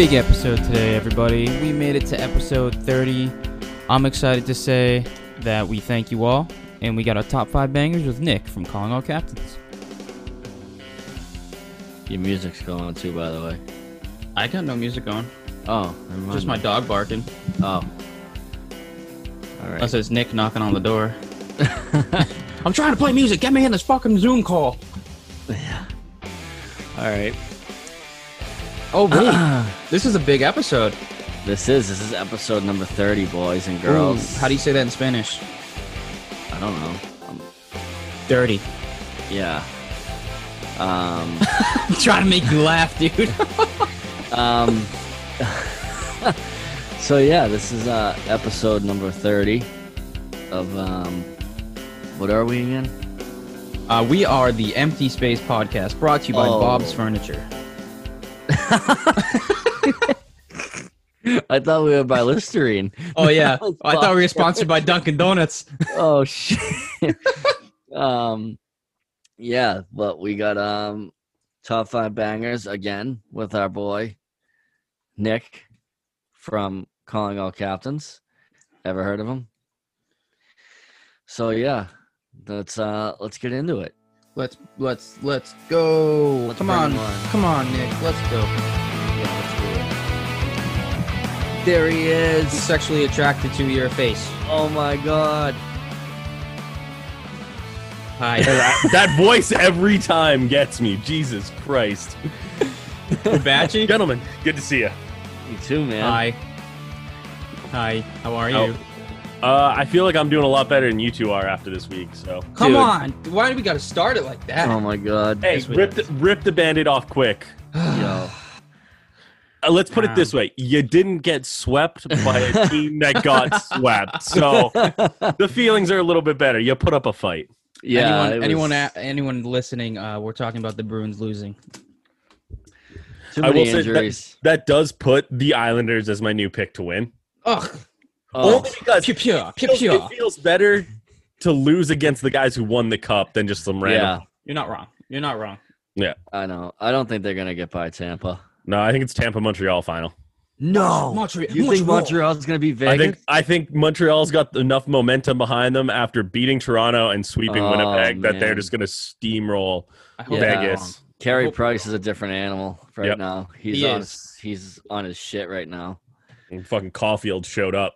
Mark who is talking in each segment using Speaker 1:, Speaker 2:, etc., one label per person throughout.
Speaker 1: Big episode today, everybody. We made it to episode 30. I'm excited to say that we thank you all, and we got our top five bangers with Nick from Calling All Captains.
Speaker 2: Your music's going on too, by the way.
Speaker 1: I got no music on,
Speaker 2: Oh,
Speaker 1: just my dog barking.
Speaker 2: Oh. All right.
Speaker 1: Unless it's Nick knocking on the door. I'm trying to play music. Get me in this fucking Zoom call. Yeah.
Speaker 2: All right.
Speaker 1: Oh, wait. this is a big episode.
Speaker 2: This is this is episode number thirty, boys and girls.
Speaker 1: Ooh, how do you say that in Spanish?
Speaker 2: I don't know. Um,
Speaker 1: Dirty.
Speaker 2: yeah. Um.
Speaker 1: I'm trying to make you laugh, dude.
Speaker 2: um. so yeah, this is uh episode number thirty of um. What are we again?
Speaker 1: Uh, we are the Empty Space Podcast, brought to you by
Speaker 2: Oh.
Speaker 1: Bob's Furniture.
Speaker 2: I thought we were by Listerine.
Speaker 1: Oh yeah, I thought we were sponsored by Dunkin' Donuts.
Speaker 2: oh shit. um yeah, but we got um top five bangers again with our boy Nick from Calling All Captains. Ever heard of him? So yeah, let's uh let's get into it.
Speaker 1: Let's let's let's go.
Speaker 2: Let's
Speaker 1: come on,
Speaker 2: on.
Speaker 1: come on, Nick. Let's go.
Speaker 2: Yeah, let's do it. There he
Speaker 1: I'm
Speaker 2: is.
Speaker 1: sexually attracted to your face.
Speaker 2: Oh my god.
Speaker 1: Hi.
Speaker 3: that, that voice every time gets me. Jesus Christ.
Speaker 1: Bachi.
Speaker 3: Gentlemen, good to see you.
Speaker 2: You too, man.
Speaker 1: Hi. Hi. How are you?
Speaker 3: Oh. Uh, I feel like I'm doing a lot better than you two are after this week. So,
Speaker 1: Come
Speaker 2: Dude.
Speaker 1: on. Why do we got to start it like that?
Speaker 2: Oh my god.
Speaker 3: hey,
Speaker 1: Yes,
Speaker 3: rip the, rip the band-aid off quick.
Speaker 2: Yo.
Speaker 3: Uh, let's put it this way: you didn't get swept by a team that got swept, so the feelings are a little bit better. You put up a fight.
Speaker 2: yeah.
Speaker 1: anyone, anyone,
Speaker 2: was
Speaker 1: a- anyone listening? Uh, we're talking about the Bruins losing.
Speaker 2: too
Speaker 3: I
Speaker 2: many
Speaker 3: will say that- That does put the Islanders as my new pick to win.
Speaker 1: Ugh.
Speaker 2: Oh.
Speaker 3: Only because
Speaker 1: Pew pew. Pew
Speaker 3: feels-
Speaker 1: pew.
Speaker 3: it feels better to lose against the guys who won the cup than just some random.
Speaker 2: Yeah,
Speaker 1: You're not wrong. You're not wrong. Yeah.
Speaker 2: I know. I don't think they're gonna get by Tampa.
Speaker 3: No, I think it's Tampa Montreal final.
Speaker 2: No,
Speaker 1: Montreal.
Speaker 2: you think Montreal's gonna be
Speaker 3: I
Speaker 2: Vegas?
Speaker 3: think I think Montreal's got enough momentum behind them after beating Toronto and sweeping
Speaker 2: Oh,
Speaker 3: Winnipeg that they're just going to steamroll
Speaker 1: I hope
Speaker 2: Yeah.
Speaker 1: you're
Speaker 3: Vegas.
Speaker 1: wrong.
Speaker 2: Carey Price is a different animal right
Speaker 3: Yep.
Speaker 2: now. He's
Speaker 1: He
Speaker 2: on.
Speaker 1: is.
Speaker 2: His, he's on his shit right now.
Speaker 3: And fucking Caufield showed up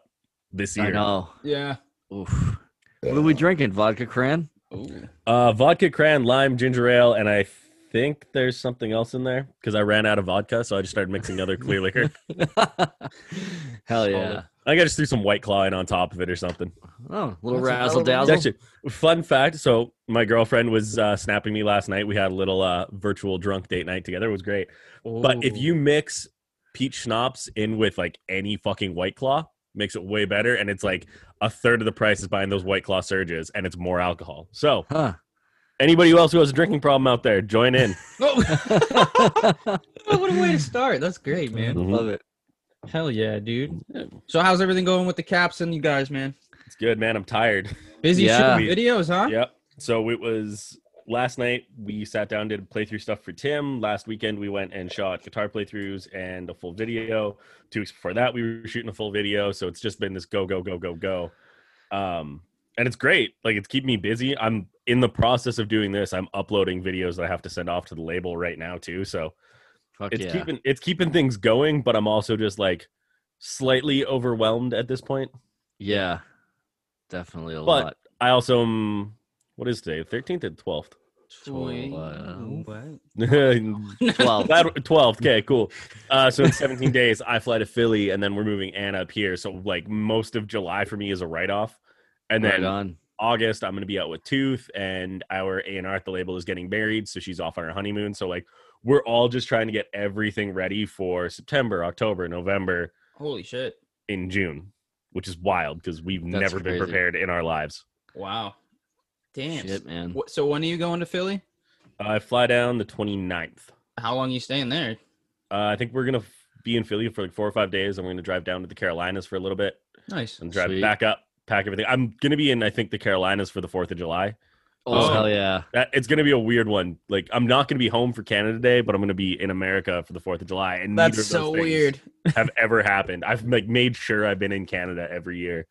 Speaker 3: this year.
Speaker 2: I
Speaker 3: year.
Speaker 2: know.
Speaker 1: Yeah.
Speaker 2: Oof. What are we drinking? Vodka cran?
Speaker 1: Ooh.
Speaker 3: Uh, vodka cran, lime, ginger ale, and I think there's something else in there because I ran out of vodka, so I just started mixing other clear liquor.
Speaker 2: Hell yeah!
Speaker 3: I think I just threw some white claw in on top of it or something.
Speaker 2: Oh, little
Speaker 1: That's
Speaker 2: razzle dazzle.
Speaker 3: Actually, fun fact. So my girlfriend was uh, snapping me last night. We had a little uh, virtual drunk date night together. It was great. But if you mix peach schnapps in with like any fucking white claw, makes it way better. And it's like a third of the price is buying those white claw surges, and it's more alcohol. So
Speaker 2: Huh.
Speaker 3: anybody else who has a drinking problem out there, join in.
Speaker 1: Oh. what a way to start. That's great, man.
Speaker 3: Mhm.
Speaker 2: Love it.
Speaker 1: Hell yeah, dude. So how's everything going with the caps and you guys, man?
Speaker 3: It's good, man. I'm tired.
Speaker 1: Busy
Speaker 2: Yeah.
Speaker 1: shooting videos, huh?
Speaker 3: Yep. So it was last night. We sat down, did playthrough stuff for Tim. Last weekend, we went and shot guitar playthroughs and a full video. Two weeks before that, we were shooting a full video. So it's just been this go, go, go, go, go. Um, and it's great. Like it's keeping me busy. I'm in the process of doing this. I'm uploading videos that I have to send off to the label right now too. So
Speaker 2: Fuck
Speaker 3: it's
Speaker 2: yeah.
Speaker 3: keeping it's keeping things going. But I'm also just like slightly overwhelmed at this point.
Speaker 2: yeah. Definitely a
Speaker 3: But-
Speaker 2: lot.
Speaker 3: I also am. What is today? Thirteenth and twelfth.
Speaker 2: Twelve.
Speaker 1: What?
Speaker 2: Twelve.
Speaker 3: 12th. Okay, cool. Uh, so in 17 days, I fly to Philly, and then we're moving Anna up here. So like most of July for me is a write off, and
Speaker 2: right
Speaker 3: then
Speaker 2: on.
Speaker 3: August I'm going to be out with Tooth, and our A and R at the label is getting married, so she's off on her honeymoon. So like we're all just trying to get everything ready for September, October, November,
Speaker 1: Holy shit.
Speaker 3: in June, which is wild because we've
Speaker 2: That's
Speaker 3: never been
Speaker 2: crazy.
Speaker 3: prepared in our lives.
Speaker 1: Wow. Damn.
Speaker 2: Shit, man.
Speaker 1: Wh- So when are you going to Philly?
Speaker 3: I fly down the 29th.
Speaker 1: How long you staying there?
Speaker 3: Uh, I think we're gonna f- be in Philly for like four or five days, and we're gonna drive down to the Carolinas for a little bit,
Speaker 1: Nice.
Speaker 3: and drive
Speaker 2: Sweet.
Speaker 3: back up, pack everything. I'm gonna be in, I think, the Carolinas for the Fourth of July,
Speaker 2: Oh,
Speaker 1: Oh.
Speaker 2: hell yeah.
Speaker 3: That it's gonna be a weird one. Like I'm not gonna be home for Canada Day, but I'm gonna be in America for the Fourth of July, and neither
Speaker 1: That's
Speaker 3: of those
Speaker 1: so weird.
Speaker 3: have ever happened. I've like made sure I've been in Canada every year.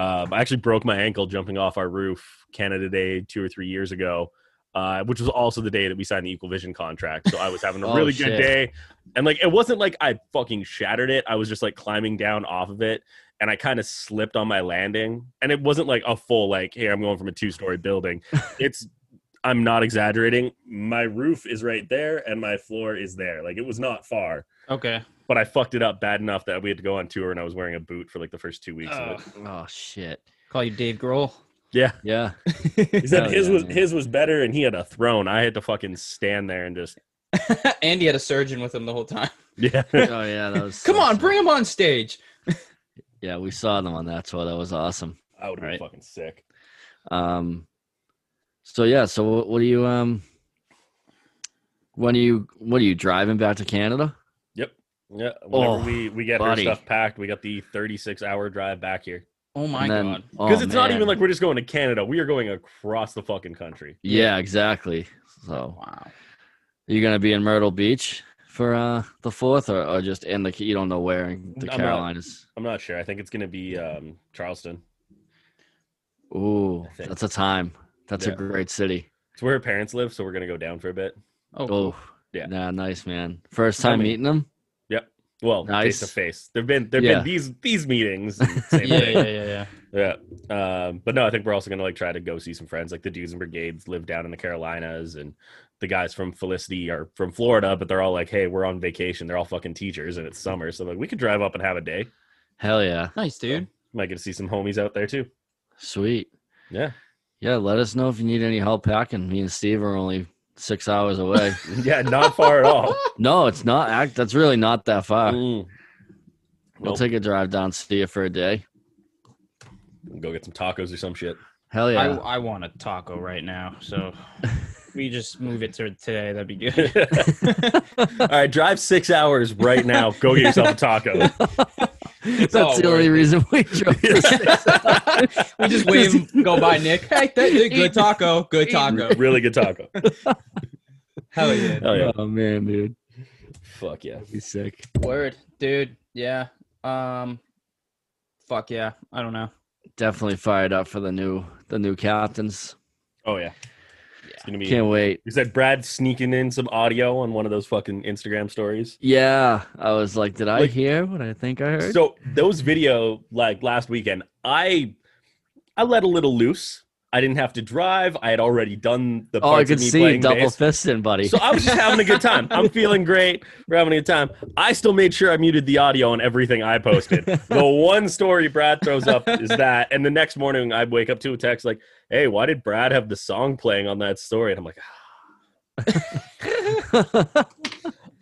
Speaker 3: Um, I actually broke my ankle jumping off our roof Canada Day two or three years ago, uh, which was also the day that we signed the Equal Vision contract. So I was having a
Speaker 2: Oh,
Speaker 3: really
Speaker 2: shit.
Speaker 3: good day, and like it wasn't like I fucking shattered it. I was just like climbing down off of it, and I kind of slipped on my landing. And it wasn't like a full like, hey, I'm going from a two story building. it's I'm not exaggerating. My roof is right there, and my floor is there. Like it was not far
Speaker 1: Okay.
Speaker 3: But I fucked it up bad enough that we had to go on tour and I was wearing a boot for like the first two weeks of it.
Speaker 2: Oh shit.
Speaker 1: Call you Dave Grohl.
Speaker 3: Yeah.
Speaker 2: Yeah.
Speaker 3: He said
Speaker 2: Hell
Speaker 3: his
Speaker 2: yeah,
Speaker 3: was
Speaker 2: man.
Speaker 3: his was better and he had a throne. I had to fucking stand there and just
Speaker 1: Andy had a surgeon with him the whole time.
Speaker 3: Yeah.
Speaker 2: Oh yeah, that was
Speaker 1: Come
Speaker 2: so
Speaker 1: on,
Speaker 2: sick.
Speaker 1: bring him on stage.
Speaker 2: Yeah, we saw them on that tour. That was awesome.
Speaker 3: I would have been
Speaker 2: Right.
Speaker 3: fucking sick.
Speaker 2: Um so yeah, so what, what do you um when are you what are you driving back to Canada?
Speaker 3: Yep. Yeah. Whenever
Speaker 2: Oh,
Speaker 3: we, we get
Speaker 2: buddy.
Speaker 3: our stuff packed, we got the 36 hour drive back here.
Speaker 1: Oh my
Speaker 2: then-
Speaker 1: god.
Speaker 2: oh,
Speaker 3: Because it's not even like we're just going to Canada. We are going across the fucking country.
Speaker 2: Yeah, exactly. So
Speaker 1: Wow.
Speaker 2: are you gonna be in Myrtle Beach for uh the fourth or, or just in the you don't know where in the
Speaker 3: I'm not-
Speaker 2: Carolinas?
Speaker 3: I'm not sure. I think it's going to be um, Charleston.
Speaker 2: Ooh, that's a time. That's
Speaker 3: Yeah.
Speaker 2: a great city.
Speaker 3: It's where her parents live, so we're going to go down for a bit.
Speaker 1: Oh.
Speaker 2: Oh,
Speaker 3: Yeah.
Speaker 2: yeah, nice man. First time
Speaker 3: I mean-
Speaker 2: meeting them.
Speaker 3: Well, face to face. There've been there've
Speaker 2: Yeah.
Speaker 3: been these these meetings. same
Speaker 1: yeah, yeah, yeah, yeah.
Speaker 3: Yeah. Um, but no, I think we're also gonna like try to go see some friends. Like the dudes and brigades live down in the Carolinas and the guys from Felicity are from Florida, but they're all like, Hey, we're on vacation. They're all fucking teachers and it's summer. So like we could drive up and have a day.
Speaker 2: Hell yeah.
Speaker 1: Nice, dude.
Speaker 3: Might get to see some homies out there too.
Speaker 2: Sweet.
Speaker 3: Yeah.
Speaker 2: Yeah, let us know if you need any help packing. Me and Steve are only six hours away.
Speaker 3: Yeah, not far at all.
Speaker 2: no, it's not. That's really not that far.
Speaker 3: Mm.
Speaker 2: We'll
Speaker 3: Nope.
Speaker 2: take a drive down, see you for a day.
Speaker 3: Go get some tacos or some shit.
Speaker 2: Hell yeah.
Speaker 1: I, I want a taco right now. So we just move it to today. That'd be good.
Speaker 3: all right, drive six hours right now. Go get yourself a taco.
Speaker 2: That's the only
Speaker 1: it.
Speaker 2: reason we drove. to six
Speaker 1: we just wave, go by Nick. Hey, that, that- good taco. Good taco.
Speaker 3: really good taco.
Speaker 1: Hell yeah.
Speaker 3: Hell yeah.
Speaker 2: Oh man, dude,
Speaker 3: Fuck yeah.
Speaker 2: he's sick.
Speaker 1: Word, dude. Yeah. Um. Fuck yeah. I don't know.
Speaker 2: Definitely fired up for the new the new captains.
Speaker 3: Oh yeah. It's gonna be
Speaker 2: Can't wait.
Speaker 3: Is that Brad sneaking in some audio on one of those fucking Instagram stories.
Speaker 2: Yeah, I was like, did I
Speaker 3: Like-
Speaker 2: hear what I think I heard?
Speaker 3: So those video like last weekend, I I let a little loose. I didn't have to drive. I had already done the
Speaker 2: oh, I
Speaker 3: parts
Speaker 2: could
Speaker 3: of me
Speaker 2: see you
Speaker 3: playing
Speaker 2: double
Speaker 3: bass.
Speaker 2: fisting, buddy.
Speaker 3: So I was just having a good time. I'm feeling great. We're having a good time. I still made sure I muted the audio on everything I posted. the one story Brad throws up is that, and the next morning I wake up to a text like, "Hey, why did Brad have the song playing on that story?" And I'm like,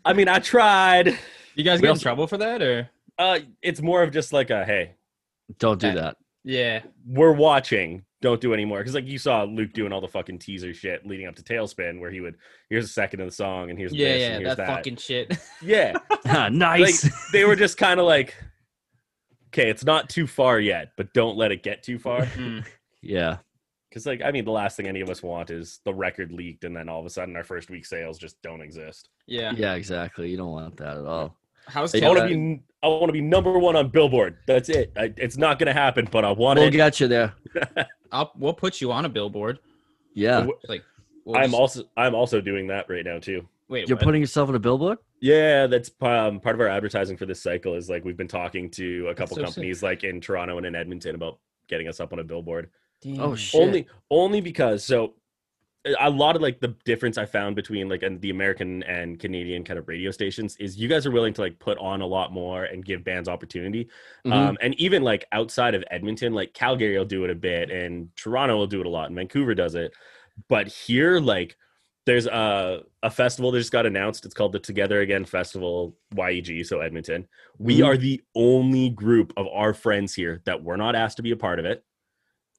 Speaker 3: I mean, I tried.
Speaker 1: You guys
Speaker 3: We
Speaker 1: get in trouble for that, or?
Speaker 3: Uh, it's more of just like a hey,
Speaker 2: Don't do that.
Speaker 1: Yeah.
Speaker 3: we're watching. Don't do anymore because like you saw Luke doing all the fucking teaser shit leading up to Tailspin, where he would here's a second of the song and here's
Speaker 1: Yeah,
Speaker 3: this
Speaker 1: yeah.
Speaker 3: and here's
Speaker 1: That,
Speaker 3: that.
Speaker 1: fucking shit.
Speaker 3: Yeah,
Speaker 2: Ah,
Speaker 3: like
Speaker 2: nice.
Speaker 3: they were just kind of like, okay, it's not too far yet, but don't let it get too far.
Speaker 1: Mm.
Speaker 2: yeah.
Speaker 3: Because like I mean, the last thing any of us want is the record leaked and then all of a sudden our first week sales just don't exist.
Speaker 1: Yeah.
Speaker 2: Yeah, exactly. You don't want that at all.
Speaker 1: How's
Speaker 3: I
Speaker 2: Yeah,
Speaker 3: want to be I want to be number one on Billboard. That's it. I, it's not gonna happen, but I want to.
Speaker 2: We'll
Speaker 3: it.
Speaker 2: get you there.
Speaker 1: I'll we'll put you on a billboard.
Speaker 2: Yeah.
Speaker 1: Like we'll
Speaker 3: I'm
Speaker 1: just-
Speaker 3: also I'm also doing that right now too.
Speaker 1: wait.
Speaker 2: You're
Speaker 1: what?
Speaker 2: putting yourself on a billboard?
Speaker 3: Yeah, that's um, part of our advertising for this cycle. Is like we've been talking to a couple
Speaker 1: so sick.
Speaker 3: companies like in Toronto and in Edmonton about getting us up on a billboard.
Speaker 1: Damn.
Speaker 2: Oh, shit.
Speaker 3: Only only because so a lot of like the difference I found between like and the American and Canadian kind of radio stations is you guys are willing to like put on a lot more and give bands opportunity.
Speaker 2: Mhm.
Speaker 3: Um, and even like outside of Edmonton, like Calgary will do it a bit, and Toronto will do it a lot, and Vancouver does it. But here, like, there's a a festival that just got announced. It's called the Together Again Festival, YEG, so Edmonton. We
Speaker 2: Mhm.
Speaker 3: are the only group of our friends here that were not asked to be a part of it.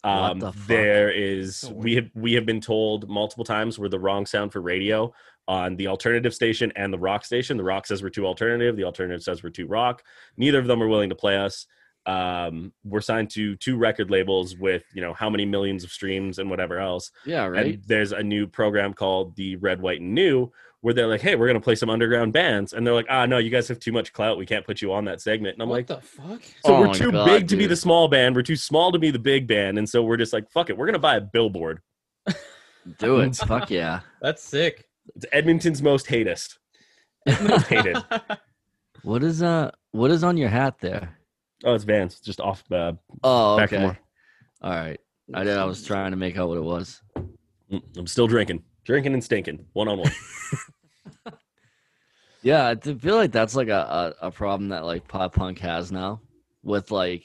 Speaker 3: Um,
Speaker 2: the
Speaker 3: there is
Speaker 1: So
Speaker 3: we have we have been told multiple times we're the wrong sound for radio on the alternative station and the rock station. The rock says we're too alternative. The alternative says we're too rock. Neither of them are willing to play us. um, we're signed to two record labels with you know how many millions of streams and whatever else.
Speaker 2: Yeah, right.
Speaker 3: And there's a new program called the Red, White, and New where they're like, "Hey, we're gonna play some underground bands," and they're like, "Ah, no, you guys have too much clout. We can't put you on that segment." And I'm
Speaker 1: what
Speaker 3: like,
Speaker 1: the fuck?
Speaker 3: "So
Speaker 2: Oh
Speaker 3: we're too
Speaker 2: God,
Speaker 3: big to be the small band. We're too small to be the big band, and so we're just like, fuck it. We're gonna buy a billboard.
Speaker 2: Do it. Fuck yeah.
Speaker 1: That's sick.
Speaker 3: It's Edmonton's most hatest. Most hated.
Speaker 2: What is uh what is on your hat there?
Speaker 3: Oh, it's Vans. It's just off. Uh,
Speaker 2: Oh,
Speaker 3: Back for
Speaker 2: okay.
Speaker 3: more.
Speaker 2: All right. I did I was trying to make out what it was.
Speaker 3: mm, I'm still drinking, drinking and stinking, one on one.
Speaker 2: Yeah, I feel like that's like a, a, a problem that like pop punk has now with like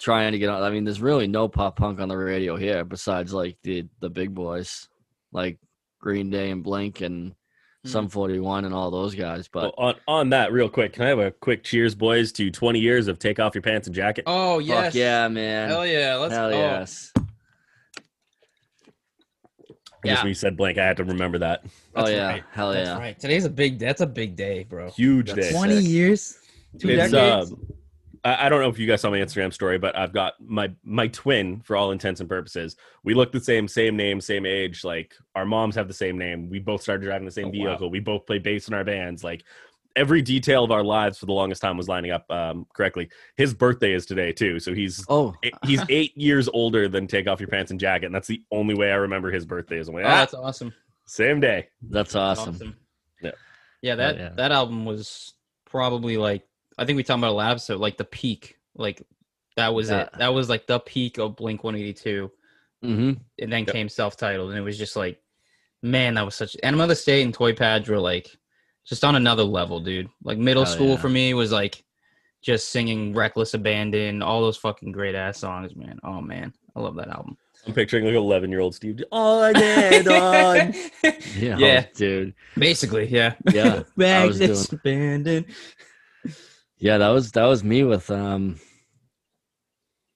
Speaker 2: trying to get on. I mean, there's really no pop punk on the radio here besides like the the big boys, like Green Day and Blink and hmm. Sum 41 and all those guys. But
Speaker 3: Well, on on that, real quick, can I have a quick cheers, boys, to 20 years of take off your pants and jacket?
Speaker 1: Oh yes.
Speaker 2: fuck yeah, man.
Speaker 1: Hell yeah. Let's
Speaker 2: Hell
Speaker 1: oh,
Speaker 2: yes.
Speaker 3: Just
Speaker 1: yeah.
Speaker 3: when you said blank, I had to remember that.
Speaker 2: Oh yeah.
Speaker 1: right.
Speaker 2: Hell
Speaker 1: That's
Speaker 2: yeah.
Speaker 1: right. Today's a big that's a big day, bro.
Speaker 3: Huge
Speaker 2: That's
Speaker 3: day.
Speaker 2: sick.
Speaker 1: 20 years. Two
Speaker 3: It's,
Speaker 1: decades.
Speaker 3: um, I, I don't know if you guys saw my Instagram story, but I've got my my twin for all intents and purposes. We look the same, same name, same age. Like our moms have the same name. We both started driving the same
Speaker 1: Oh, wow.
Speaker 3: vehicle. We both play bass in our bands. Like every detail of our lives for the longest time was lining up um, correctly. His birthday is today too, so he's
Speaker 2: Oh,
Speaker 3: he's eight years older than Take Off Your Pants and Jacket, and that's the only way I remember his birthday is. I'm like,
Speaker 1: oh,
Speaker 3: ah,
Speaker 1: that's awesome.
Speaker 3: same day.
Speaker 2: that's awesome.
Speaker 3: Yeah.
Speaker 1: Yeah, that
Speaker 2: yeah.
Speaker 1: that album was probably like I think we talked about a lab so like the peak. Like that was it. That was like the peak of Blink 182.
Speaker 2: hmm
Speaker 1: And then
Speaker 3: Yep.
Speaker 1: came self-titled, and it was just like, man, that was such. Animal of the State and Toy Pads were like, just on another level, dude. Like middle
Speaker 2: Hell
Speaker 1: school
Speaker 2: yeah.
Speaker 1: for me was like, just singing "Reckless Abandon," all those fucking great ass songs, man. Oh man, I love that album.
Speaker 3: I'm picturing like 11 year old Steve. All I did on.
Speaker 2: Yeah,
Speaker 1: Yeah.
Speaker 2: dude.
Speaker 1: Basically, yeah.
Speaker 2: Yeah, I was
Speaker 1: Reckless Abandon.
Speaker 2: Yeah, that was that was me with um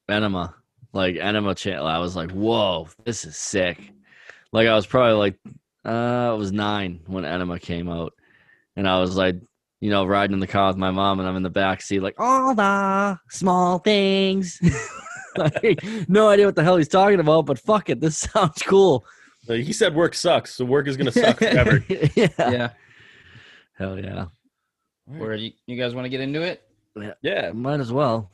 Speaker 2: Enema. Like Enema channel. I was like, whoa, this is sick. Like I was probably like uh I was nine when Enema came out. And I was like, you know, riding in the car with my mom and I'm in the back seat, like all the small things. like, no idea what the hell he's talking about, but fuck it, this sounds cool.
Speaker 3: He said work sucks, so work is gonna suck forever.
Speaker 2: yeah.
Speaker 1: Yeah.
Speaker 2: Hell yeah.
Speaker 1: Where you, you guys want to get into it?
Speaker 3: yeah, yeah.
Speaker 2: Might as well.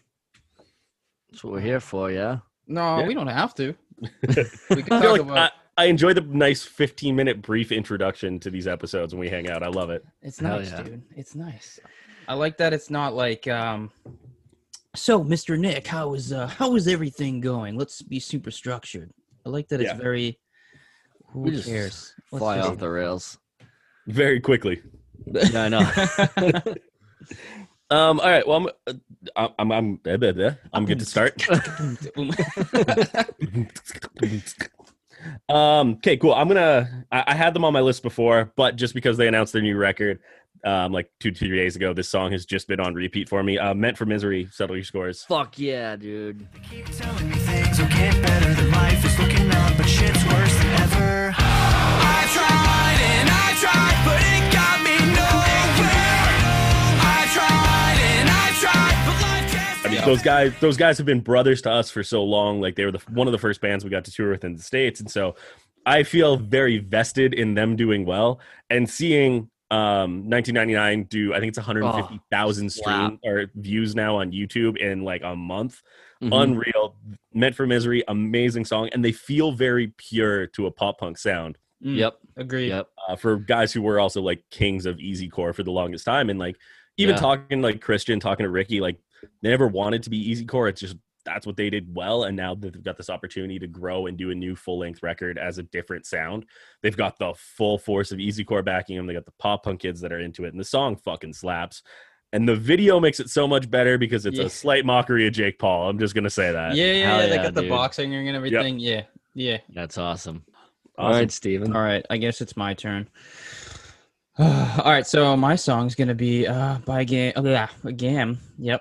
Speaker 2: That's what we're here for, yeah.
Speaker 1: No,
Speaker 3: Yeah.
Speaker 1: we don't have to. We can talk
Speaker 3: like
Speaker 1: about.
Speaker 3: I, I enjoy the nice 15 minute brief introduction to these episodes when we hang out. I love it.
Speaker 1: It's
Speaker 2: Hell
Speaker 1: nice,
Speaker 2: yeah.
Speaker 1: dude. It's nice. I like that. It's not like, um. So, Mr. Nick, how is uh how is everything going? Let's be super structured. I like that. It's
Speaker 3: Yeah.
Speaker 1: very. Who
Speaker 2: We just
Speaker 1: cares? Let's
Speaker 2: Fly
Speaker 1: just-
Speaker 2: off the rails.
Speaker 3: Very quickly.
Speaker 2: Yeah, I know.
Speaker 3: Um. All right. Well, I'm. uh, I'm. I'm. I'm, I'm good to start. um. Okay. Cool. I'm gonna. I, I had them on my list before, but just because they announced their new record, um, like two two days ago, this song has just been on repeat for me. Uh, Meant for Misery. Settle your scores.
Speaker 2: Fuck yeah, dude.
Speaker 3: Those guys, those guys have been brothers to us for so long. Like they were the one of the first bands we got to tour with in the states, and so I feel very vested in them doing well and seeing um 1999 do. I think it's 150,000
Speaker 2: slap.
Speaker 3: stream or views now on YouTube in like a month.
Speaker 2: Mhm.
Speaker 3: Unreal, meant for misery, amazing song, and they feel very pure to a pop punk sound.
Speaker 1: Mm,
Speaker 2: Yep.
Speaker 1: agree
Speaker 2: Yep.
Speaker 3: Uh, for guys who were also like kings of easy core for the longest time, and like even
Speaker 2: Yeah.
Speaker 3: talking like Christian, talking to Ricky, like they never wanted to be easy core. It's just that's what they did well, and now that they've got this opportunity to grow and do a new full length record as a different sound. They've got the full force of easy core backing them. They got the pop punk kids that are into it, and the song fucking slaps. And the video makes it so much better because it's
Speaker 1: Yeah.
Speaker 3: a slight mockery of Jake Paul. I'm just gonna say that.
Speaker 1: Yeah, yeah,
Speaker 2: Hell
Speaker 1: yeah. They
Speaker 2: yeah,
Speaker 1: got the
Speaker 2: dude.
Speaker 1: boxing ring and everything. Yeah, yeah.
Speaker 2: That's awesome. All
Speaker 3: Awesome.
Speaker 2: right, Steven.
Speaker 1: All right, I guess it's my turn. All right, so my song's gonna be uh by game. Oh, yeah, Gam. Yep.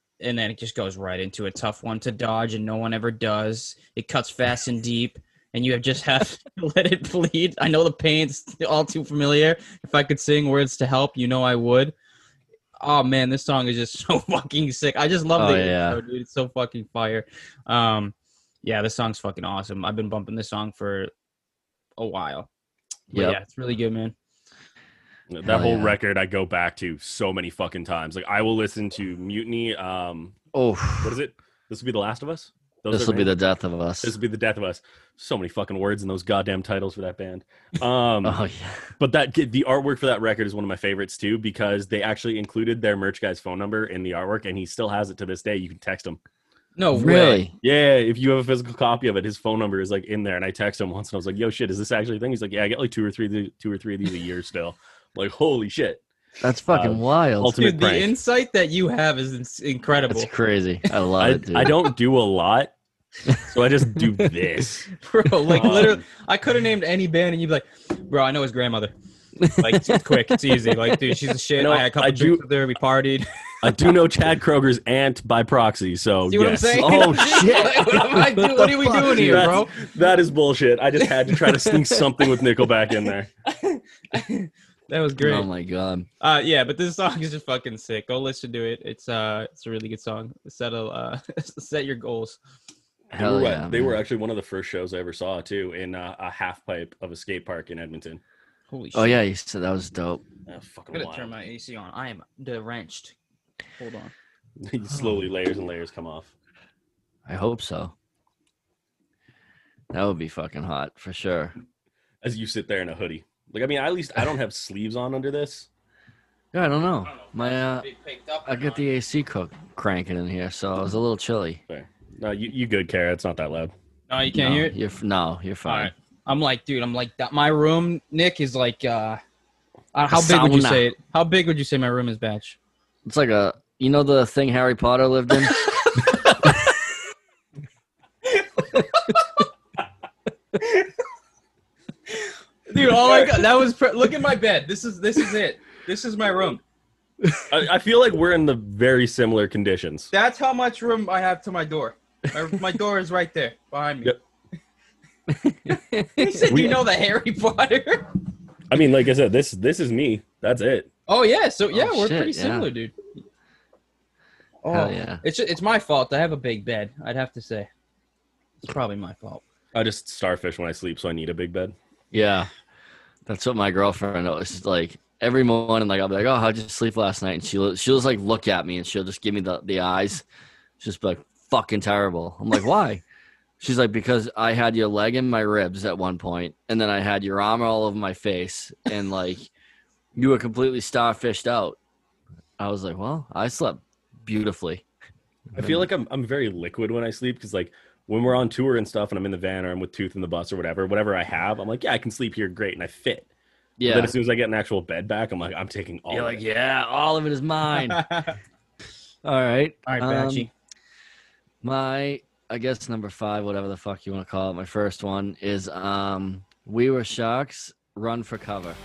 Speaker 4: and
Speaker 1: then it just goes right into a tough one to dodge and no one ever does. It cuts fast and deep and you have just have to let it bleed. I know the pain's all too familiar. If i could sing words to help you know i would. Oh man this song is just so fucking sick. I just love
Speaker 2: Oh,
Speaker 1: the
Speaker 2: yeah.
Speaker 1: intro, dude. It's so fucking fire. Um yeah this song's fucking awesome. I've been bumping this song for a while.
Speaker 2: Yep.
Speaker 1: yeah it's really good man
Speaker 3: That
Speaker 2: Hell
Speaker 3: whole
Speaker 2: yeah.
Speaker 3: record I go back to so many fucking times. Like I will listen to Mutiny. Um,
Speaker 2: Oh,
Speaker 3: what is it? This will be the Last of Us. Those
Speaker 2: this
Speaker 3: are
Speaker 2: will be the death of us.
Speaker 3: This will be the death of us. So many fucking words in those goddamn titles for that band. Um,
Speaker 2: Oh yeah.
Speaker 3: but that the artwork for that record is one of my favorites too because they actually included their merch guy's phone number in the artwork, and he still has it to this day. You can text him.
Speaker 1: no way.
Speaker 2: Really?
Speaker 3: Yeah, if you have a physical copy of it, his phone number is like in there. And I text him once, and I was like, "Yo, shit, is this actually a thing?" He's like, "Yeah, I get like two or three, two or three of these a year still." I'm like, holy shit!
Speaker 2: That's fucking
Speaker 3: Uh,
Speaker 2: wild.
Speaker 3: ultimate
Speaker 1: Dude, the
Speaker 3: prank.
Speaker 1: insight that you have is incredible,
Speaker 2: That's crazy. I love
Speaker 3: I,
Speaker 2: it, dude.
Speaker 3: I don't do a lot, so I just do this.
Speaker 1: bro. Like
Speaker 3: Um,
Speaker 1: literally, I could have named any band, and you'd be like, "Bro, I know his grandmother." Like it's, it's quick, it's easy. Like, dude, she's a shit.
Speaker 3: No,
Speaker 1: I had a couple
Speaker 3: I
Speaker 1: drinks
Speaker 3: do-
Speaker 1: with her. We partied.
Speaker 3: I do know Chad Kroeger's aunt by proxy, so
Speaker 1: See what
Speaker 3: yes.
Speaker 1: I'm saying?
Speaker 2: Oh, shit.
Speaker 1: Like, what am I do- What are we doing
Speaker 2: fuck,
Speaker 1: here,
Speaker 3: That's-
Speaker 1: bro?
Speaker 3: That is bullshit. I just had to try to sneak something with Nickelback in there.
Speaker 1: That was great.
Speaker 2: Oh my god.
Speaker 1: Uh, yeah, but this song is just fucking sick. Go listen to it. It's uh, it's a really good song. Set a uh, set your goals.
Speaker 3: They
Speaker 2: Hell
Speaker 3: were,
Speaker 2: yeah.
Speaker 3: they were actually one of the first shows I ever saw too in uh, a half pipe of a skate park in Edmonton.
Speaker 1: Holy shit!
Speaker 2: Oh yeah, you said that was dope.
Speaker 3: That was
Speaker 1: I'm gonna
Speaker 3: wild.
Speaker 1: turn my AC on. I am drenched. Hold on.
Speaker 3: Slowly, layers and layers come off.
Speaker 2: I hope so. That would be fucking hot for sure.
Speaker 3: as you sit there in a hoodie. Like, I mean, at least I don't have sleeves on under this.
Speaker 2: Yeah, I don't know. My uh,
Speaker 1: Be picked up
Speaker 2: I
Speaker 1: or
Speaker 2: get the AC cook cranking in here, so I was a little chilly.
Speaker 3: There. No, you, you good, Kara. It's not that loud.
Speaker 1: No, you can't
Speaker 2: no,
Speaker 1: hear it.
Speaker 2: You're no, you're fine.
Speaker 1: right. I'm like, dude, I'm like that. My room, Nick, is like, uh, uh how big would you say it? How big would you say my room is, Batch?
Speaker 2: It's like a you know the thing Harry Potter lived in.
Speaker 1: Dude, oh my god, that was. Pre- look at my bed. This is this is it. This is my room.
Speaker 3: I, I feel like we're in the very similar conditions.
Speaker 1: That's how much room I have to my door. My, my door is right there behind me.
Speaker 3: Yep.
Speaker 1: he said,
Speaker 3: We-
Speaker 1: "You know the Harry Potter."
Speaker 3: I mean, like I said, this this is me. That's it.
Speaker 1: oh yeah, so yeah,
Speaker 2: Oh,
Speaker 1: we're
Speaker 2: shit,
Speaker 1: pretty
Speaker 2: yeah.
Speaker 1: similar, dude. Oh,
Speaker 2: Hell yeah.
Speaker 1: it's it's my fault. I have a big bed. I'd have to say, it's probably my fault.
Speaker 3: I just starfish when I sleep, so I need a big bed.
Speaker 2: Yeah, that's what my girlfriend was like. Every morning, like I'll be like, "Oh, how'd you sleep last night?" And she'll she'll just like look at me and she'll just give me the the eyes, She'll just like, "Fucking terrible." I'm like, "Why?" She's like, "Because I had your leg in my ribs at one point, and then I had your arm all over my face, and like you were completely starfished out." I was like, "Well, I slept beautifully."
Speaker 3: I feel like I'm I'm very liquid when I sleep because like when we're on tour and stuff, and I'm in the van or I'm with Tooth in the bus or whatever, whatever I have, I'm like, yeah, I can sleep here, great, and I fit.
Speaker 2: Yeah,
Speaker 3: But as soon as I get an actual bed back, I'm like, I'm taking all.
Speaker 2: you're
Speaker 3: of
Speaker 2: like,
Speaker 3: it.
Speaker 2: "Yeah, all of it is mine."
Speaker 1: All
Speaker 2: all right,
Speaker 1: right,
Speaker 2: Um,
Speaker 1: Batchy.
Speaker 2: My, I guess number five, whatever the fuck you want to call it, my first one is um, "We Were Sharks." Run for cover.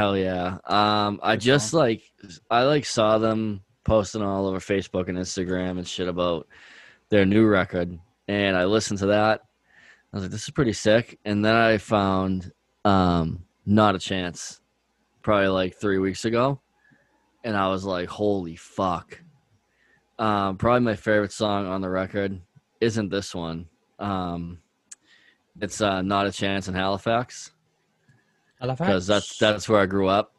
Speaker 2: Hell yeah. Um, I just like I like saw them posting all over Facebook and Instagram and shit about their new record, and I listened to that. I was like, this is pretty sick. And then I found um, "Not a Chance," probably like three weeks ago, and I was like, holy fuck. Um, probably my favorite song on the record isn't this one. Um, it's uh, "Not a Chance" in Halifax because that's that's where I grew up.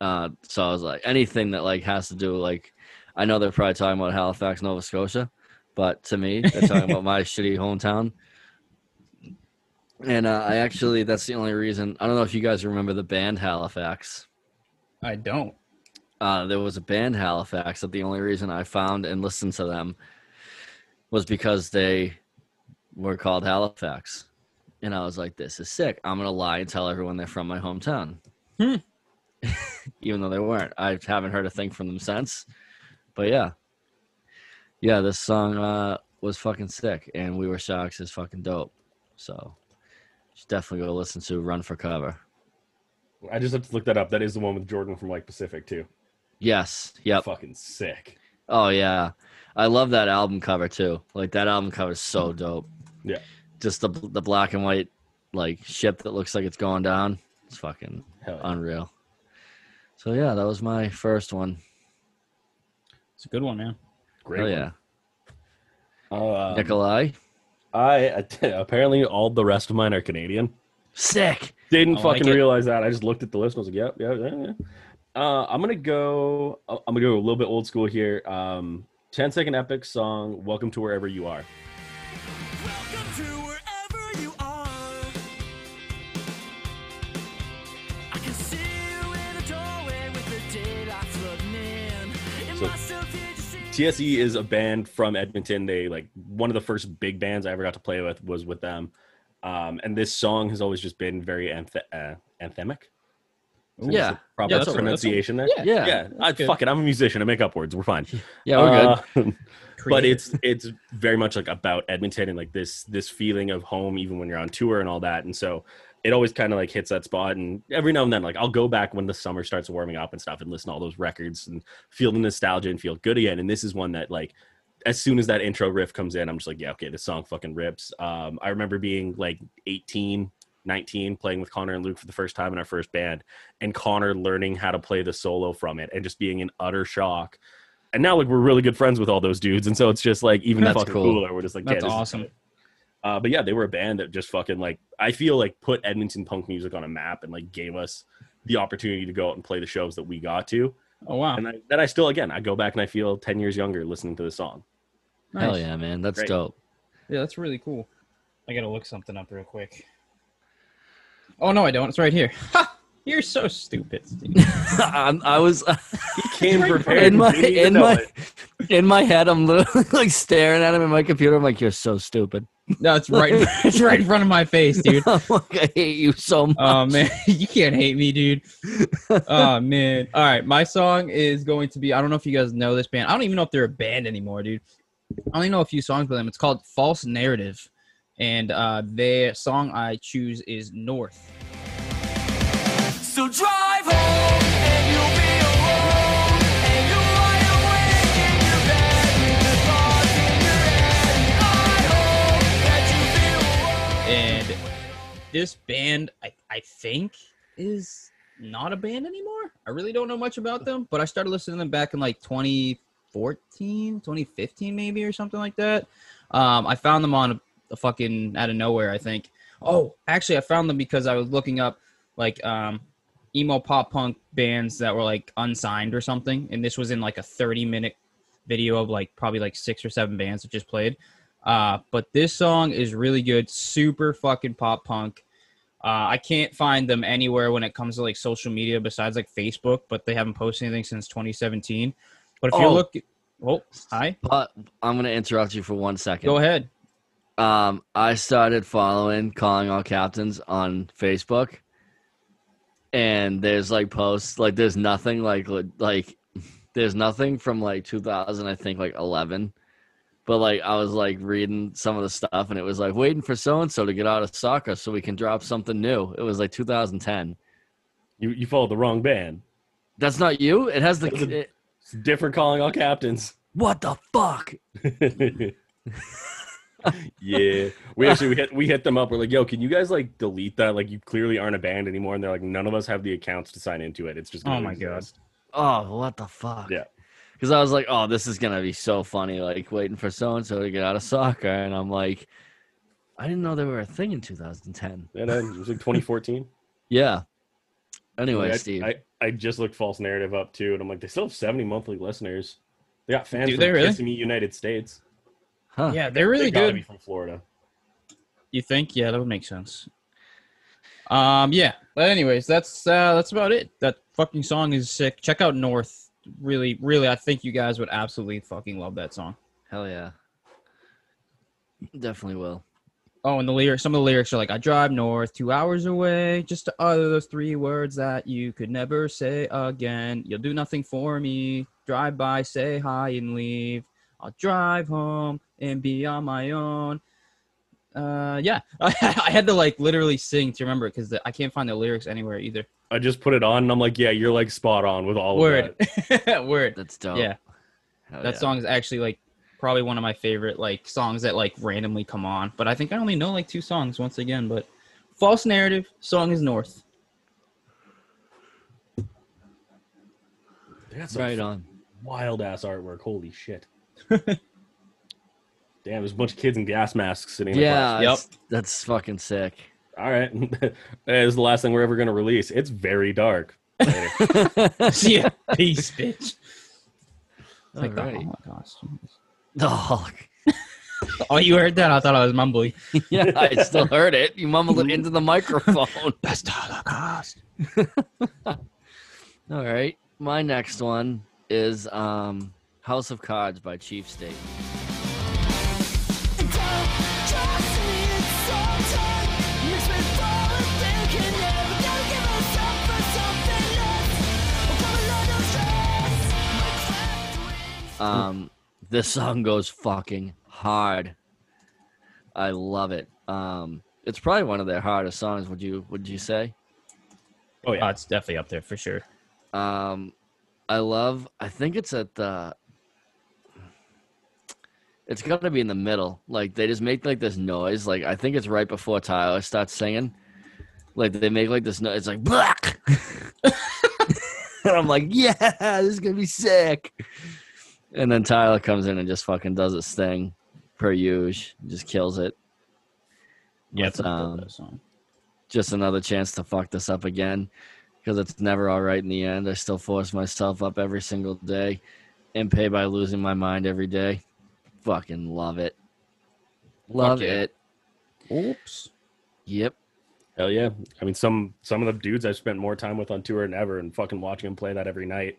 Speaker 2: Uh, so I was like, anything that like has to do like, I know they're probably talking about Halifax, Nova Scotia, but to me, they're talking about my shitty hometown. And uh, I actually, that's the only reason. I don't know if you guys remember the band Halifax.
Speaker 1: I don't.
Speaker 2: Uh, there was a band Halifax that the only reason I found and listened to them was because they were called Halifax. And I was like, this is sick. I'm going to lie and tell everyone they're from my hometown.
Speaker 1: Hmm.
Speaker 2: even though they weren't. I haven't heard a thing from them since. But yeah, yeah, this song uh, was fucking sick, and We Were Sharks is fucking dope. So, should definitely go listen to Run for Cover.
Speaker 3: I just have to look that up. That is the one with Jordan from like Pacific too.
Speaker 2: Yes, yep.
Speaker 3: Fucking sick.
Speaker 2: Oh yeah, I love that album cover too. Like that album cover is so dope.
Speaker 3: Yeah.
Speaker 2: Just the the black and white like ship that looks like it's going down. It's fucking
Speaker 3: yeah.
Speaker 2: unreal. So yeah, that was my first one.
Speaker 1: It's a good one, man.
Speaker 3: Great.
Speaker 2: Oh
Speaker 3: one.
Speaker 2: yeah,
Speaker 3: Um,
Speaker 2: Nikolai,
Speaker 3: I apparently all the rest of mine are Canadian.
Speaker 2: sick.
Speaker 3: Didn't
Speaker 1: I like
Speaker 3: fucking realize that. I just looked at the list and I was like, yep, yeah, yeah, yeah. Uh, I'm gonna go. I'm gonna go a little bit old school here. Um, 10 second epic song. Welcome to wherever you are. TSE is a band from Edmonton. They like one of the first big bands I ever got to play with was with them. Um, and this song has always just been very anthe- uh, anthemic.
Speaker 2: Yeah.
Speaker 3: Proper
Speaker 1: Yeah,
Speaker 3: pronunciation there.
Speaker 1: Yeah,
Speaker 2: Yeah,
Speaker 3: Yeah, I,
Speaker 1: good.
Speaker 3: fuck it. I'm a musician. I make up words. We're fine.
Speaker 2: yeah, we're good.
Speaker 3: Uh, but it's it's very much like about Edmonton and like this this feeling of home even when you're on tour and all that. And so it always kind of like hits that spot. And every now and then, like I'll go back when the summer starts warming up and stuff and listen to all those records and feel the nostalgia and feel good again. And this is one that like as soon as that intro riff comes in, I'm just like, yeah, okay, this song fucking rips. Um, I remember being like 18, 19, playing with Connor and Luke for the first time in our first band, and Connor learning how to play the solo from it and just being in utter shock. And now, like, we're really good friends with all those dudes, and so it's just like even
Speaker 2: That's
Speaker 3: fucking
Speaker 2: cool.
Speaker 3: cooler. We're just like,
Speaker 1: That's
Speaker 3: yeah, this is
Speaker 1: awesome.
Speaker 3: Tight. Uh, but yeah, they were a band that just fucking like I feel like put Edmonton punk music on a map and like gave us the opportunity to go out and play the shows that we got to.
Speaker 1: Oh wow.
Speaker 3: And I, that I still again I go back and I feel ten years younger listening to the song.
Speaker 1: Nice.
Speaker 2: Hell yeah, man, that's
Speaker 3: Great.
Speaker 2: dope.
Speaker 1: Yeah, that's really cool. I gotta look something up real quick. Oh no, I don't. It's right here. Ha! You're so stupid. Steve.
Speaker 2: I'm, I was
Speaker 3: He came
Speaker 1: Right
Speaker 3: prepared.
Speaker 2: in my in my
Speaker 3: it.
Speaker 2: in my head. I'm literally like staring at him in my computer. I'm like, you're so stupid.
Speaker 1: No, it's right. it's right in front of my face, dude.
Speaker 2: I'm like, I hate you so much.
Speaker 1: Oh man, you can't hate me, dude. Oh man. All right, my song is going to be. I don't know if you guys know this band. I don't even know if they're a band anymore, dude. I only know a few songs by them. It's called False Narrative, and uh, their song I choose is North.
Speaker 4: So drive home
Speaker 1: this band I, I think is not a band anymore. I really don't know much about them but i started listening to them back in like 2014 2015 maybe or something like that. Um, i found them on a, a fucking out of nowhere i think. Oh actually i found them because i was looking up like um, emo pop punk bands that were like unsigned or something and this was in like a 30 minute video of like probably like six or seven bands that just played uh, but this song is really good, super fucking pop punk. Uh, I can't find them anywhere when it comes to like social media besides like Facebook, but they haven't posted anything since 2017. But if you
Speaker 2: Oh.
Speaker 1: look, oh, hi,
Speaker 2: But I'm gonna interrupt you for one second.
Speaker 1: go ahead.
Speaker 2: Um, I started following calling all captains on Facebook, and there's like posts like there's nothing like like there's nothing from like 2000 I think like 11, but like I was like reading some of the stuff and it was like waiting for so and so to get out of soccer so we can drop something new. It was like 2010.
Speaker 3: You you followed the wrong band.
Speaker 2: That's not you. It has the
Speaker 3: a- It's different calling all captains.
Speaker 2: what the fuck.
Speaker 3: yeah, we actually we hit we hit them up. We're like, yo, can you guys like delete that? Like, you clearly aren't a band anymore. And they're like, none of us have the accounts to sign into it. It's just gonna
Speaker 1: Oh my God.
Speaker 2: Oh, what the fuck?
Speaker 3: Yeah.
Speaker 2: Because I was like, oh, this is gonna be so funny, like waiting for so and so to get out of soccer, and I'm like, I didn't know they were a thing in 2010.
Speaker 3: And then it was like 2014.
Speaker 2: Yeah. Anyway,
Speaker 3: I,
Speaker 2: Steve.
Speaker 3: I, I just looked false narrative up too, and I'm like, they still have 70 monthly listeners. They got fans
Speaker 1: Do
Speaker 3: from
Speaker 1: they really?
Speaker 3: Kissimmee, United States.
Speaker 2: huh.
Speaker 1: Yeah, they're really
Speaker 3: they gotta
Speaker 1: good.
Speaker 3: be from Florida.
Speaker 1: You think? Yeah, that would make sense. Um, yeah. But anyways, that's uh that's about it. That fucking song is sick. Check out North. Really, really, I think you guys would absolutely fucking love that song.
Speaker 2: Hell yeah. Definitely will.
Speaker 1: Oh, and the lyrics. Some of the lyrics are like, "I drive north, two hours away, just to utter those three words that you could never say again. You'll do nothing for me. Drive by, say hi, and leave. I'll drive home and be on my own." Uh, yeah, I, had to like literally sing to remember it because I can't find the lyrics anywhere either.
Speaker 3: I just put it on and I'm like, yeah, you're like spot on with all
Speaker 1: Word,
Speaker 3: of that.
Speaker 1: word. Word.
Speaker 2: That's dope.
Speaker 1: Yeah,
Speaker 2: Hell
Speaker 1: that
Speaker 2: yeah.
Speaker 1: song is actually like probably one of my favorite like songs that like randomly come on. But I think I only know like two songs once again. But false narrative song is North.
Speaker 3: They got some
Speaker 2: Right on.
Speaker 3: wild ass artwork. Holy shit. Damn, there's a bunch of kids in gas masks sitting in the
Speaker 2: Yeah,
Speaker 3: class.
Speaker 1: Yep.
Speaker 2: that's fucking sick.
Speaker 3: All right. this is the last thing we're ever going to release. It's very dark. Later.
Speaker 1: yeah, peace, bitch. It's like the
Speaker 2: Alright.
Speaker 1: Holocaust.
Speaker 2: Oh,
Speaker 1: Oh, you heard that? I thought I was mumbling.
Speaker 2: yeah, I still heard it. You mumbled it into the microphone.
Speaker 1: Best Holocaust.
Speaker 2: All right. My next one is um House of Cards by Chief State. Um this song goes fucking hard. I love it. Um it's probably one of their hardest songs, would you would you say?
Speaker 3: Oh, yeah.
Speaker 1: it's definitely up there for sure.
Speaker 2: Um, I love. I think it's at the. It's got to be in the middle. Like they just make like this noise. Like I think it's right before Tyler starts singing. Like they make like this noise. It's like black. and I'm like, yeah, this is gonna be sick. And then Tyler comes in and just fucking does his thing, per usual. Just kills it.
Speaker 1: Yeah, a
Speaker 2: um, just another chance to fuck this up again because it's never all right in the end. I still force myself up every single day and pay by losing my mind every day. Fucking love it. Love
Speaker 1: yeah.
Speaker 2: it.
Speaker 1: Oops.
Speaker 2: Yep.
Speaker 3: Hell yeah. I mean, some some of the dudes I've spent more time with on tour than ever and fucking watching them play that every night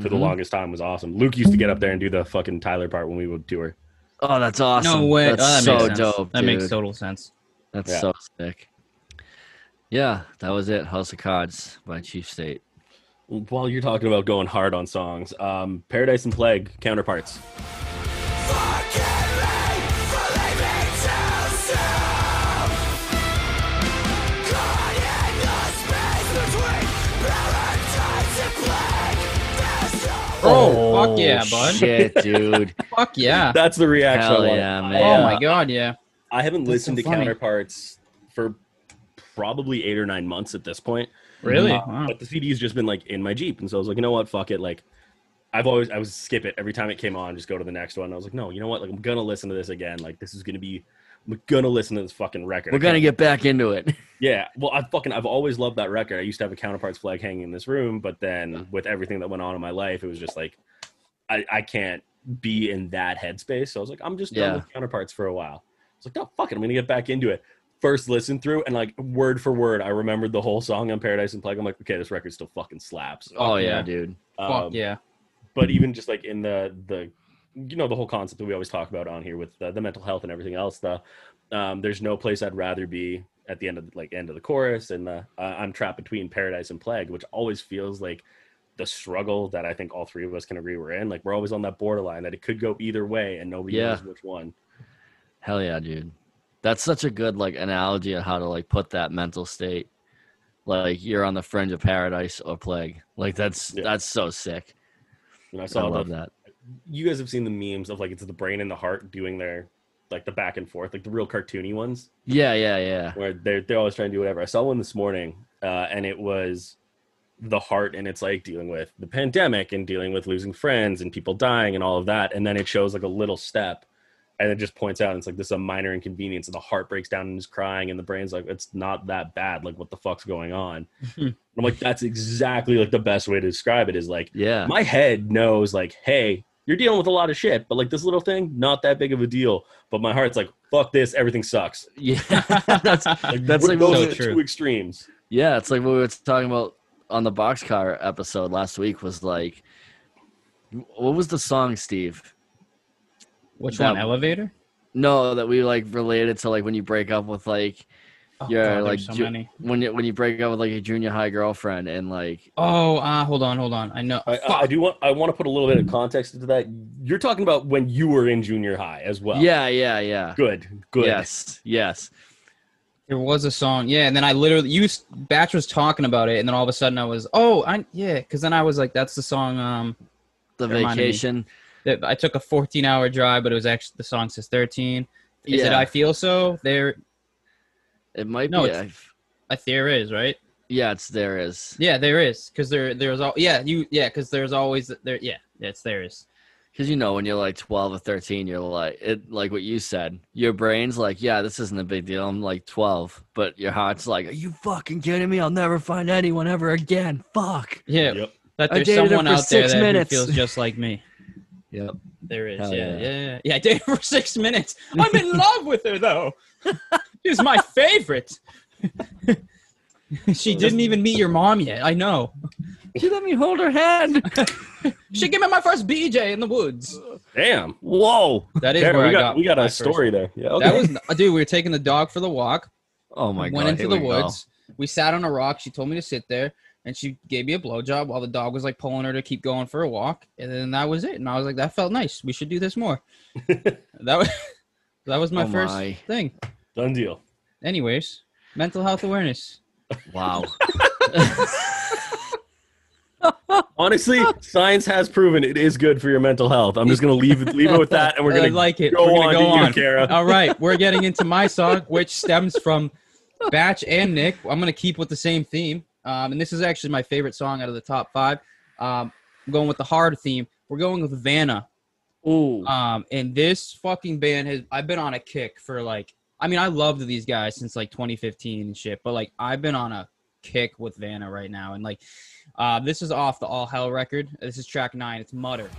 Speaker 3: for the
Speaker 2: Mhm.
Speaker 3: longest time was awesome. Luke used to get up there and do the fucking Tyler part when we would tour.
Speaker 2: Oh, that's awesome.
Speaker 1: No way.
Speaker 2: That's
Speaker 1: oh, that
Speaker 2: so
Speaker 1: makes sense.
Speaker 2: dope.
Speaker 1: That makes total sense.
Speaker 2: That's
Speaker 3: Yeah.
Speaker 2: so sick. Yeah, that was it. House of Cards by Chief State.
Speaker 3: While you're talking about going hard on songs, um, Paradise and Plague counterparts.
Speaker 1: Oh, fuck yeah, bud.
Speaker 2: Shit, dude.
Speaker 1: Fuck yeah.
Speaker 3: That's the reaction. I
Speaker 2: Hell
Speaker 3: wanted.
Speaker 2: yeah, man.
Speaker 1: Oh my god, yeah.
Speaker 3: I haven't
Speaker 1: That's
Speaker 3: listened
Speaker 1: so
Speaker 3: to
Speaker 1: funny.
Speaker 3: counterparts for probably eight or nine months at this point.
Speaker 1: Really?
Speaker 3: Uh,
Speaker 1: Wow.
Speaker 3: But the CD's just been like in my Jeep, and so I was like, you know what, fuck it. Like, I've always I was skip it every time it came on, just go to the next one. I was like, no, you know what, like I'm gonna listen to this again. Like this is gonna be, I'm gonna listen to this fucking record.
Speaker 2: We're gonna get back into it.
Speaker 3: yeah. Well, I fucking I've always loved that record. I used to have a counterparts flag hanging in this room, but then with everything that went on in my life, it was just like, I I can't be in that headspace. So I was like, I'm just done
Speaker 2: Yeah.
Speaker 3: with counterparts for a while. I was like, no, fuck it, I'm gonna get back into it. First listen through and like word for word, I remembered the whole song on Paradise and Plague. I'm like, okay, this record still fucking slaps.
Speaker 2: Oh yeah,
Speaker 1: yeah.
Speaker 2: dude.
Speaker 1: Fuck
Speaker 3: Um,
Speaker 1: yeah.
Speaker 3: but even just like in the the you know the whole concept that we always talk about on here with the, the mental health and everything else the um, there's no place i'd rather be at the end of the, like end of the chorus and the uh, i'm trapped between paradise and plague which always feels like the struggle that i think all three of us can agree we're in like we're always on that borderline that it could go either way and nobody
Speaker 2: Yeah.
Speaker 3: knows which one
Speaker 2: Hell yeah, dude. That's such a good like analogy of how to like put that mental state. Like you're on the fringe of paradise or plague. Like that's
Speaker 3: Yeah.
Speaker 2: that's so sick.
Speaker 3: i
Speaker 2: I
Speaker 3: saw
Speaker 2: love
Speaker 3: the,
Speaker 2: that.
Speaker 3: You guys have seen the memes of like it's the brain and the heart doing their like the back and forth like the real cartoony ones
Speaker 2: Yeah, yeah, yeah.
Speaker 3: where they're they're always trying to do whatever. I saw one this morning, uh, and it was the heart, and it's like dealing with the pandemic and dealing with losing friends and people dying and all of that, and then it shows like a little step, and it just points out and it's like this is a minor inconvenience, and the heart breaks down and is crying, and the brain's like it's not that bad, like what the fuck's going on? I'm like that's exactly like the best way to describe it is like
Speaker 2: Yeah.
Speaker 3: my head knows like hey you're dealing with a lot of shit but like this little thing not that big of a deal but my heart's like fuck this everything sucks
Speaker 2: Yeah. that's
Speaker 3: like
Speaker 2: That's like
Speaker 3: those
Speaker 1: so
Speaker 3: are the
Speaker 1: true.
Speaker 3: two extremes
Speaker 2: yeah, it's like what we were talking about on the boxcar episode last week was like what was the song, Steve?
Speaker 1: Which
Speaker 2: That-
Speaker 1: one? Elevator?
Speaker 2: No, that we like related to like when you break up with like
Speaker 1: Oh,
Speaker 2: Yeah,
Speaker 1: God,
Speaker 2: like
Speaker 1: so
Speaker 2: ju-
Speaker 1: many.
Speaker 2: when you when you break up with like a junior high girlfriend and like
Speaker 1: Oh, uh, hold on, hold on. I know.
Speaker 3: I, I, I do want I want to put a little bit of context into that. You're talking about when you were in junior high as well.
Speaker 2: yeah, yeah, yeah.
Speaker 3: Good. Good.
Speaker 2: Yes, yes.
Speaker 1: There was a song, yeah, and then I literally you Batch was talking about it, and then all of a sudden I was, oh, I yeah, because then I was like, that's the song. Um,
Speaker 2: The
Speaker 1: That reminded me.
Speaker 2: vacation.
Speaker 1: that I took a 14 hour drive, but it was actually the song says 13. Is it
Speaker 2: Yeah.
Speaker 1: I feel so? There,
Speaker 2: It might
Speaker 1: No,
Speaker 2: be.
Speaker 1: it's-
Speaker 2: I-
Speaker 1: I there is right.
Speaker 2: yeah, it's there is.
Speaker 1: Yeah, there is because there there's all yeah you yeah because there's always there yeah it's there is
Speaker 2: Because you know when you're like 12 or 13, you're like it like what you said. Your brain's like, yeah, this isn't a big deal. I'm like 12, but your heart's like, are you fucking kidding me? I'll never find anyone ever again. Fuck.
Speaker 1: yeah
Speaker 3: Yep.
Speaker 1: that there's someone
Speaker 2: for
Speaker 1: out there
Speaker 2: six
Speaker 1: that
Speaker 2: minutes.
Speaker 1: feels just like me.
Speaker 2: Yep.
Speaker 1: There is yeah,
Speaker 2: yeah.
Speaker 1: yeah yeah yeah I dated her for six minutes. I'm in love with her though. She's my favorite. she didn't even meet your mom yet. I know.
Speaker 2: She let me hold her hand.
Speaker 1: She gave me my first BJ in the woods.
Speaker 3: Damn.
Speaker 2: Whoa.
Speaker 1: That is
Speaker 3: There,
Speaker 1: where
Speaker 3: we
Speaker 1: I
Speaker 3: got,
Speaker 1: got
Speaker 3: we got
Speaker 1: my
Speaker 3: a
Speaker 1: first-
Speaker 3: story there. Yeah. Okay.
Speaker 1: That was uh, dude. We were taking the dog for the walk.
Speaker 2: Oh my god.
Speaker 1: went into
Speaker 2: here
Speaker 1: the
Speaker 2: we go.
Speaker 1: woods. We sat on a rock. She told me to sit there, and she gave me a blowjob while the dog was like pulling her to keep going for a walk. And then that was it. And I was like, that felt nice. We should do this more. that was that was my
Speaker 2: Oh
Speaker 1: first
Speaker 2: my.
Speaker 1: thing.
Speaker 3: Done deal.
Speaker 1: Anyways, mental health awareness.
Speaker 2: Wow.
Speaker 3: Honestly, science has proven it is good for your mental health. I'm just gonna leave it leave it with that, and we're gonna
Speaker 1: like it.
Speaker 3: go
Speaker 1: We're gonna
Speaker 3: on
Speaker 1: go
Speaker 3: to you,
Speaker 1: on.
Speaker 3: Kara.
Speaker 1: All right, we're getting into my song, which stems from Batch and Nick. I'm gonna keep with the same theme, um, and this is actually my favorite song out of the top five. Um, I'm going with the hard theme. We're going with Vanna.
Speaker 2: Ooh.
Speaker 1: Um, and this fucking band has I've been on a kick for like I mean I loved these guys since like 2015 and shit, but like I've been on a kick with Vanna right now, and like uh, this is off the All Hell record. This is track nine. It's Mutter.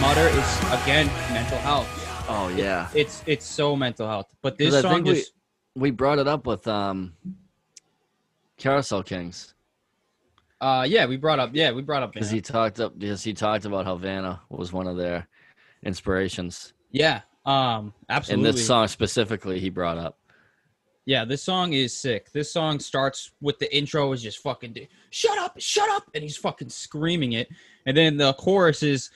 Speaker 1: Mutter is again mental health.
Speaker 2: oh yeah.
Speaker 1: It's it's so mental health. But this song
Speaker 2: think we-
Speaker 1: just
Speaker 2: We brought it up with um Carousel Kings
Speaker 1: uh yeah we brought up yeah we brought up
Speaker 2: because he talked up because he talked about how Vanna was one of their inspirations.
Speaker 1: yeah um absolutely
Speaker 2: And this song specifically he brought up.
Speaker 1: Yeah, this song is sick. This song starts with the intro is just fucking shut up, shut up, and he's fucking screaming it. And then the chorus is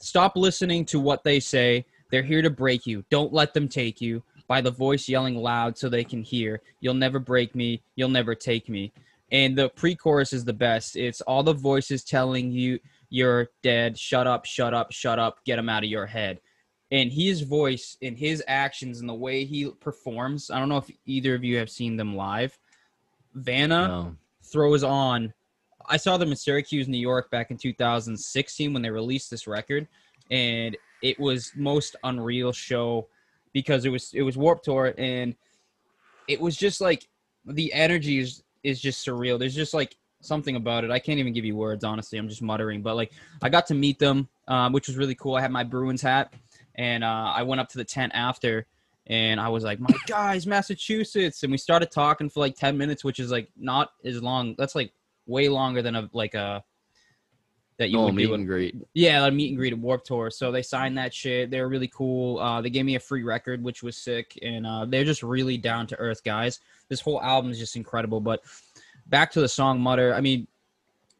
Speaker 1: stop listening to what they say. They're here to break you. Don't let them take you. By the voice yelling loud so they can hear. You'll never break me. You'll never take me. And the pre-chorus is the best. It's all the voices telling you you're dead. Shut up, shut up, shut up. Get them out of your head and his voice and his actions and the way he performs i don't know if either of you have seen them live vanna
Speaker 2: No.
Speaker 1: throws on i saw them in syracuse new york back in 2016 when they released this record and it was most unreal show because it was it was warped tour and it was just like the energy is is just surreal. There's just like something about it. I can't even give you words honestly. I'm just muttering. But like i got to meet them um, which was really cool. I had my bruins hat and uh, I went up to the tent after, and I was like, "My guys, Massachusetts," and we started talking for like ten minutes, which is like not as long. That's like way longer than a like a that you
Speaker 2: Oh,
Speaker 1: would
Speaker 2: meet
Speaker 1: do.
Speaker 2: and greet.
Speaker 1: Yeah, a meet and greet at Warped Tour. So they signed that shit. They were really cool. Uh, they gave me a free record, which was sick, and uh, they're just really down to earth guys. This whole album is just incredible. But back to the song "Mutter." I mean,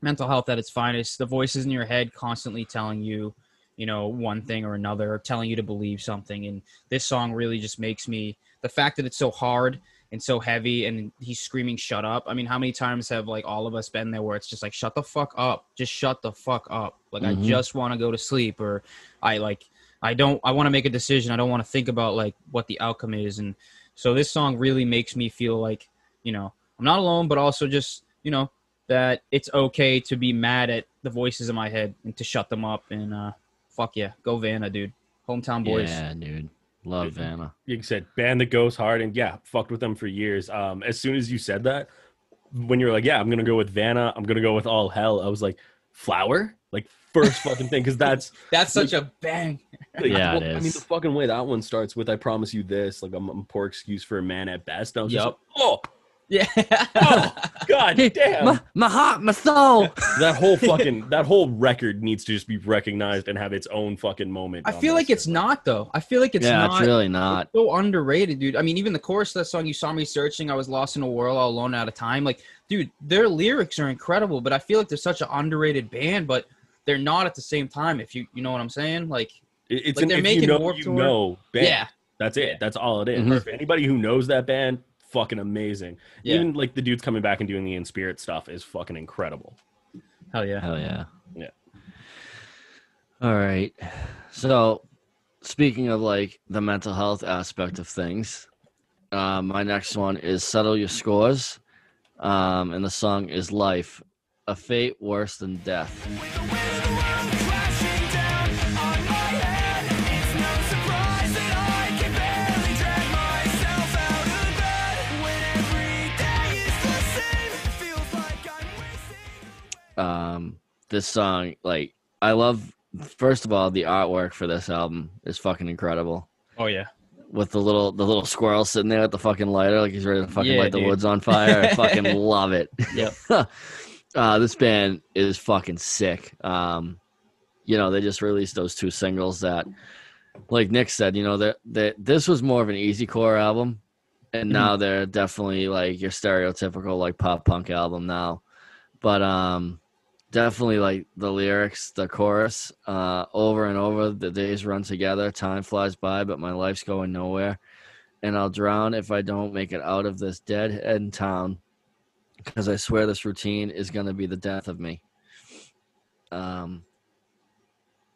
Speaker 1: mental health at its finest. The voices in your head constantly telling you, you know, one thing or another, or telling you to believe something. And this song really just makes me the fact that it's so hard and so heavy and he's screaming shut up. I mean how many times have like all of us been there where it's just like shut the fuck up. Just shut the fuck up. Like
Speaker 2: Mhm.
Speaker 1: i just want to go to sleep or i like i don't i want to make a decision. I don't want to think about like what the outcome is. And so this song really makes me feel like you know i'm not alone but also just you know that it's okay to be mad at the voices in my head and to shut them up and uh fuck yeah go vanna dude. Hometown boys.
Speaker 2: Yeah, dude. Love Vanna.
Speaker 3: like you said, band that goes hard, and yeah, fucked with them for years. Um, as soon as you said that, when you're like, yeah, I'm gonna go with Vanna, I'm gonna go with All Hell, I was like, flower like first fucking thing because that's
Speaker 1: That's such a bang.
Speaker 3: like,
Speaker 2: Yeah, it
Speaker 3: well, I mean the fucking way that one starts with "I promise you this," like I'm, I'm a poor excuse for a man at best. I was just like, oh
Speaker 1: Yeah.
Speaker 3: Oh, god damn
Speaker 2: my, my heart, my soul.
Speaker 3: that whole fucking that whole record needs to just be recognized and have its own fucking moment.
Speaker 1: I feel like it's not though. I feel like it's
Speaker 2: yeah,
Speaker 1: not.
Speaker 2: it's really not.
Speaker 1: It's so underrated, dude. I mean, even the chorus of that song, "You Saw Me Searching," I was lost in a world, all alone, out of time. Like, dude, their lyrics are incredible, but I feel like they're such an underrated band, but they're not at the same time. If you, you know what I'm saying? Like,
Speaker 3: it's
Speaker 1: like
Speaker 3: an
Speaker 1: they're
Speaker 3: if
Speaker 1: making
Speaker 3: you know
Speaker 1: Warped
Speaker 3: you
Speaker 1: Tour.
Speaker 3: know band.
Speaker 1: yeah,
Speaker 3: That's it. That's all it is.
Speaker 2: Mhm.
Speaker 3: If Anybody who knows that band, fucking amazing.
Speaker 1: Yeah.
Speaker 3: Even like the dudes coming back and doing the In Spirit stuff is fucking incredible.
Speaker 1: hell yeah.
Speaker 2: Hell yeah.
Speaker 3: Yeah.
Speaker 2: All right. So, speaking of like the mental health aspect of things, uh, my next one is Settle Your Scores. Um, and the song is Life, a fate worse than death. Um, this song, like, I love, first of all, the artwork for this album is fucking incredible.
Speaker 1: Oh yeah.
Speaker 2: with the little the little squirrel sitting there with the fucking lighter, like he's ready to fucking
Speaker 1: Yeah,
Speaker 2: light the woods on fire. I fucking love it.
Speaker 1: Yep.
Speaker 2: uh, this band is fucking sick. Um, you know, they just released those two singles that, like Nick said, you know, that that this was more of an easy core album, and now they're definitely like your stereotypical like pop punk album now. But um, definitely like the lyrics, the chorus, uh, over and over. The days run together, time flies by, but my life's going nowhere, and I'll drown if I don't make it out of this dead end town, because I swear this routine is gonna be the death of me. Um,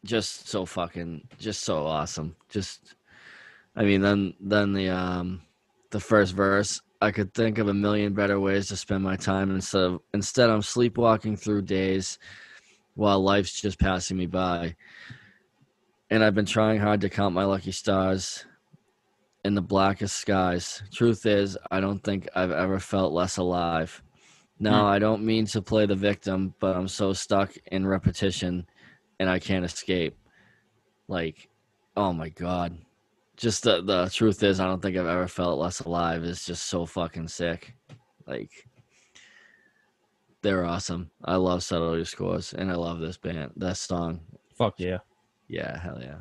Speaker 2: just so fucking, just so awesome. Just, I mean, then then the um, the first verse. I could think of a million better ways to spend my time instead of instead I'm sleepwalking through days while life's just passing me by. And I've been trying hard to count my lucky stars in the blackest skies. Truth is, I don't think I've ever felt less alive. Now, hmm. I don't mean to play the victim, but I'm so stuck in repetition and I can't escape. Like, oh my God just the the truth is, I don't think I've ever felt less alive. It's just so fucking sick. Like they're awesome. I love Settle Your Scores, and I love this band, that song.
Speaker 1: Fuck yeah.
Speaker 2: Yeah, hell yeah,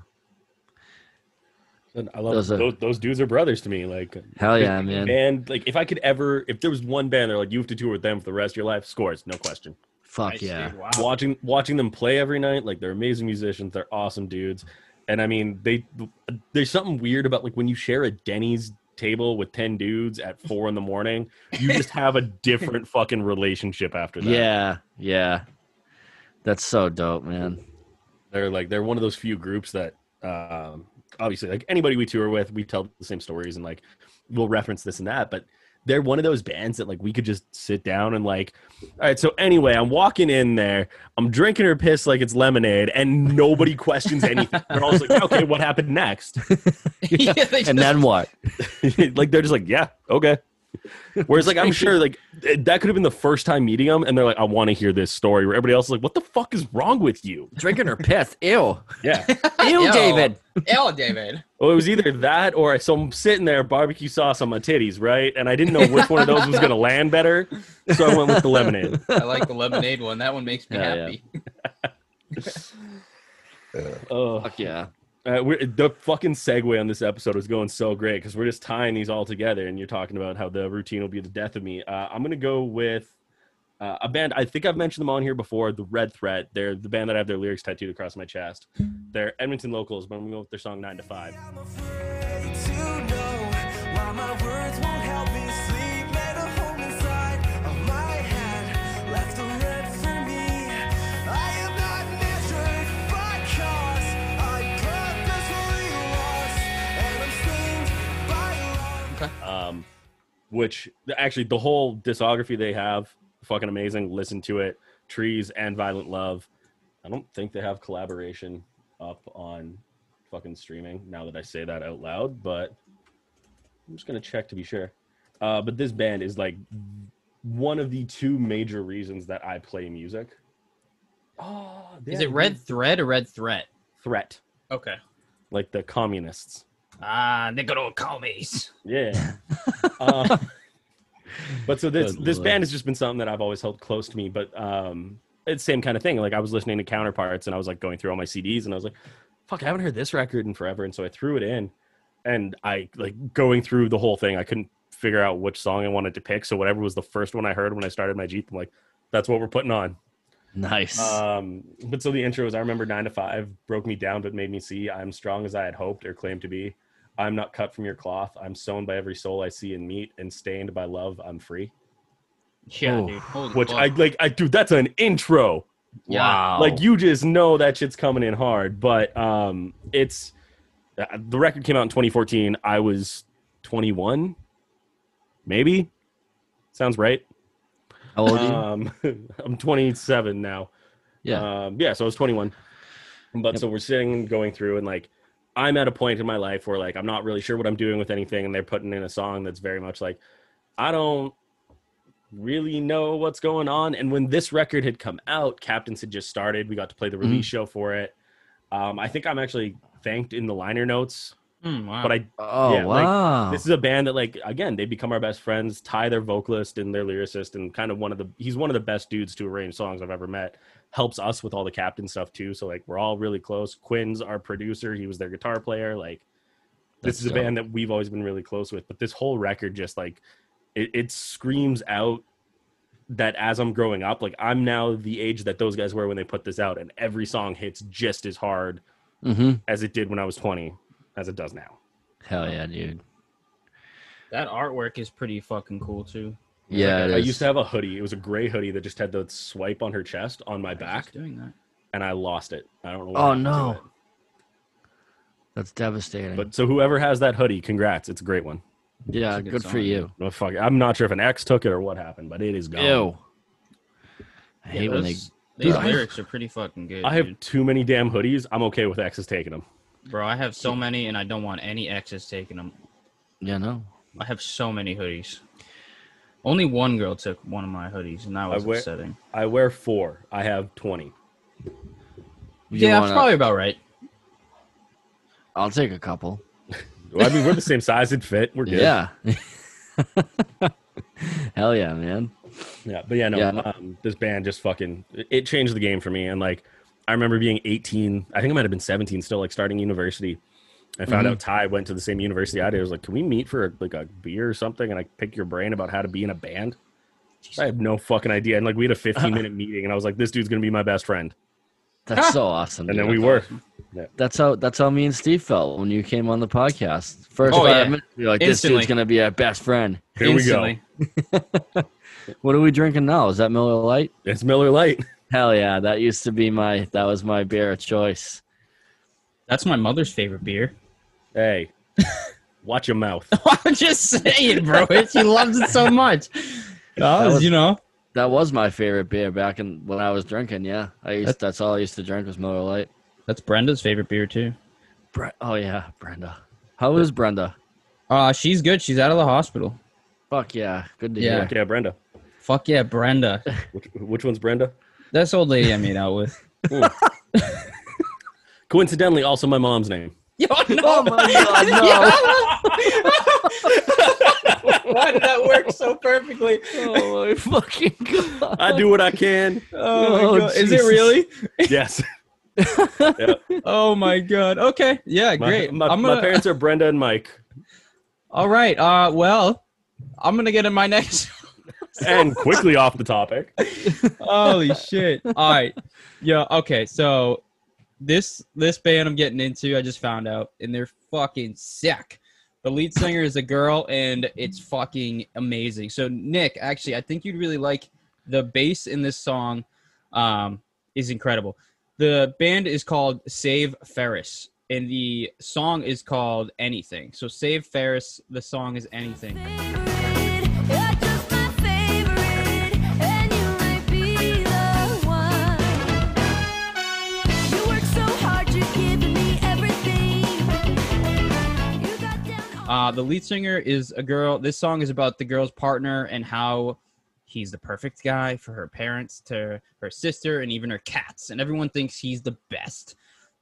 Speaker 3: And I love
Speaker 2: Those
Speaker 3: those,
Speaker 2: are-
Speaker 3: those, dudes are brothers to me. Like
Speaker 2: hell yeah, man.
Speaker 3: And like if I could ever, if there was one band, they're like you have to tour with them for the rest of your life. Scores, no question.
Speaker 2: Fuck
Speaker 1: Nice,
Speaker 2: yeah.
Speaker 1: Wow.
Speaker 3: Watching watching them play every night, like they're amazing musicians. They're awesome dudes. And I mean, they there's something weird about like when you share a Denny's table with 10 dudes at four in the morning, you just have a different fucking relationship after that.
Speaker 2: Yeah, yeah. That's so dope, man.
Speaker 3: They're like they're one of those few groups that um obviously like anybody we tour with, we tell the same stories and like we'll reference this and that, but they're one of those bands that like we could just sit down and like all right so anyway i'm walking in there i'm drinking her piss like it's lemonade and nobody questions anything they're always like okay what happened next
Speaker 1: Yeah, they
Speaker 2: And then what?
Speaker 3: like they're just like yeah okay whereas like i'm sure like that could have been the first time meeting them and they're like i want to hear this story where everybody else is like what the fuck is wrong with you
Speaker 2: Drinking her piss. Ew.
Speaker 3: yeah
Speaker 2: Ew,
Speaker 1: Ew.
Speaker 2: David.
Speaker 1: Ew, David.
Speaker 3: Well, it was either that or so I'm sitting there, barbecue sauce on my titties, right? And I didn't know which one of those was going to land better, so I went with the lemonade.
Speaker 1: I like the lemonade one. That one makes me
Speaker 2: Yeah, yeah.
Speaker 1: happy.
Speaker 3: Oh,
Speaker 2: Fuck yeah.
Speaker 3: Uh, the fucking segue on this episode is going so great because we're just tying these all together, and you're talking about how the routine will be the death of me. Uh, I'm gonna go with uh, a band. I think I've mentioned them on here before. The Red Threat. They're the band that I have their lyrics tattooed across my chest. They're Edmonton locals, but I'm gonna go with their song Nine to
Speaker 4: 5 love.
Speaker 3: um, which actually the whole discography they have fucking amazing. Listen to it, Trees and Violent Love. I don't think they have collaboration up on fucking streaming. Now that I say that out loud, but I'm just gonna check to be sure. Uh, but this band is like one of the two major reasons that I play music. Oh,
Speaker 1: Is it Red Thread or Red Threat?
Speaker 3: Threat?
Speaker 1: Okay.
Speaker 3: Like the communists.
Speaker 1: Ah, Nicolo Comies.
Speaker 3: Yeah. uh, but so this
Speaker 2: Good
Speaker 3: this
Speaker 2: lord.
Speaker 3: band has just been something that I've always held close to me. But um, it's the same kind of thing. Like I was listening to Counterparts and I was like going through all my CDs and I was like, "Fuck, I haven't heard this record in forever." And so I threw it in, and I like going through the whole thing. I couldn't figure out which song I wanted to pick. So whatever was the first one I heard when I started my Jeep, I'm like, "That's what we're putting on."
Speaker 2: Nice.
Speaker 3: Um, but so the intro is I remember nine to five broke me down, but made me see I'm strong as I had hoped or claimed to be. I'm not cut from your cloth. I'm sown by every soul I see and meet, and stained by love. I'm free.
Speaker 1: Yeah,
Speaker 2: Oh.
Speaker 1: dude. Holy
Speaker 3: Which
Speaker 1: fuck.
Speaker 3: I like. I dude, that's an intro.
Speaker 1: yeah.
Speaker 2: wow.
Speaker 3: Like you just know that shit's coming in hard. But um, it's uh, the record came out in 2014. I was 21, maybe. Sounds right.
Speaker 2: How old are you?
Speaker 3: Um, I'm 27 now.
Speaker 2: yeah.
Speaker 3: Um, yeah, so I was 21. But so we're sitting and going through, and like, I'm at a point in my life where like I'm not really sure what I'm doing with anything, and they're putting in a song that's very much like, I don't really know what's going on. And when this record had come out, Captains had just started. We got to play the release show for it. Um, I think I'm actually thanked in the liner notes,
Speaker 1: Hmm, wow.
Speaker 3: but I
Speaker 2: oh
Speaker 3: yeah, like,
Speaker 2: wow.
Speaker 3: this is a band that like again they become our best friends ty their vocalist and their lyricist and kind of one of the he's one of the best dudes to arrange songs i've ever met helps us with all the captain stuff too so like we're all really close quinn's our producer he was their guitar player like this
Speaker 2: That's
Speaker 3: is a band that we've always been really close with but this whole record just like it, it screams out that as i'm growing up like i'm now the age that those guys were when they put this out and every song hits just as hard
Speaker 2: mm-hmm.
Speaker 3: as it did when i was 20 as it does now
Speaker 2: Hell um, yeah, dude.
Speaker 1: that artwork is pretty fucking cool too.
Speaker 2: Yeah,
Speaker 3: Like,
Speaker 2: it
Speaker 3: I
Speaker 2: is.
Speaker 3: used to have a hoodie. It was a gray hoodie that just had the swipe on her chest on my
Speaker 1: I
Speaker 3: back,
Speaker 1: just doing that.
Speaker 3: and I lost it. I don't know.
Speaker 2: Oh, no. That's devastating.
Speaker 3: But so whoever has that hoodie, congrats! It's a great one.
Speaker 2: yeah,
Speaker 1: good
Speaker 2: good, for you.
Speaker 3: No fuck. I'm not sure if an ex took it or what happened, but it is gone.
Speaker 2: Ew. I
Speaker 1: Yeah,
Speaker 2: hate when they.
Speaker 1: those, those
Speaker 3: Dude, I-
Speaker 1: lyrics are pretty fucking good.
Speaker 3: I have
Speaker 1: dude.
Speaker 3: too many damn hoodies. I'm okay with exes taking them.
Speaker 1: Bro. I have so many, and I don't want any exes taking them.
Speaker 2: Yeah, no.
Speaker 1: I have so many hoodies. Only one girl took one of my hoodies, and that was
Speaker 3: wear-
Speaker 1: upsetting.
Speaker 3: I wear four. I have twenty.
Speaker 2: You
Speaker 1: yeah, that's
Speaker 2: wanna-
Speaker 1: probably about right.
Speaker 2: I'll take a couple.
Speaker 3: Well, I mean, we're the same size and fit. We're good.
Speaker 2: Yeah. Hell yeah, man.
Speaker 3: Yeah, but yeah, no.
Speaker 2: Yeah.
Speaker 3: Um, this band just fucking it changed the game for me. And like, I remember being 18. I think I might have been 17 still, like starting university. I found
Speaker 2: Mhm.
Speaker 3: out Ty went to the same university I did. I was like, "Can we meet for like a beer or something?" And I pick your brain about how to be in a band. I have no fucking idea. And like, we had a 15 minute meeting, and I was like, "This dude's gonna be my best friend."
Speaker 2: That's so awesome.
Speaker 3: And then we were.
Speaker 2: That's how that's how me and Steve felt when you came on the podcast. First
Speaker 1: Oh,
Speaker 2: five
Speaker 1: yeah.
Speaker 2: minutes, we were like, this dude's gonna be our best friend.
Speaker 3: Here we go.
Speaker 2: What are we drinking now? Is that Miller Lite?
Speaker 3: It's Miller Lite.
Speaker 2: Hell yeah, that used to be my that was my beer of choice.
Speaker 1: That's my mother's favorite beer.
Speaker 3: Hey, watch your mouth.
Speaker 1: I'm just saying, bro. She loves it so much.
Speaker 2: That was-
Speaker 1: you know.
Speaker 2: That was my favorite beer back in when I was drinking. Yeah, I used,
Speaker 1: That's-
Speaker 2: that's all I used to drink was Miller Lite.
Speaker 1: That's Brenda's favorite beer too.
Speaker 2: Bre- oh yeah, Brenda. How is Brenda?
Speaker 1: Uh, she's good. She's out of the hospital.
Speaker 2: Fuck yeah, good to
Speaker 1: Yeah.
Speaker 2: hear.
Speaker 3: Fuck yeah, Brenda.
Speaker 1: Fuck yeah, Brenda.
Speaker 3: Which, which one's Brenda?
Speaker 1: That's old lady I made out with.
Speaker 3: Coincidentally, also my mom's name.
Speaker 1: Yo, no.
Speaker 2: Oh my god, no!
Speaker 1: Why did that work so perfectly?
Speaker 2: oh my fucking god!
Speaker 3: I do what I can.
Speaker 1: Oh,
Speaker 2: Oh,
Speaker 1: my god. Is it really?
Speaker 3: Yes.
Speaker 1: Oh my god. Okay. Yeah,
Speaker 3: My,
Speaker 1: great.
Speaker 3: my,
Speaker 1: I'm
Speaker 3: my
Speaker 1: gonna,
Speaker 3: parents are Brenda and Mike.
Speaker 1: All right. Uh well, I'm gonna get in my next
Speaker 3: And quickly off the topic.
Speaker 1: Holy shit. All right. Yeah, okay. So this this band I'm getting into, I just found out, and they're fucking sick. The lead singer is a girl, and it's fucking amazing. So Nick, actually, I think you'd really like the bass in this song. Um, is incredible. The band is called Save Ferris, and the song is called Anything. So Save Ferris, the song is Anything. Uh, the lead singer is a girl. This song is about the girl's partner and how he's the perfect guy for her parents, to her sister, and even her cats, and everyone thinks he's the best.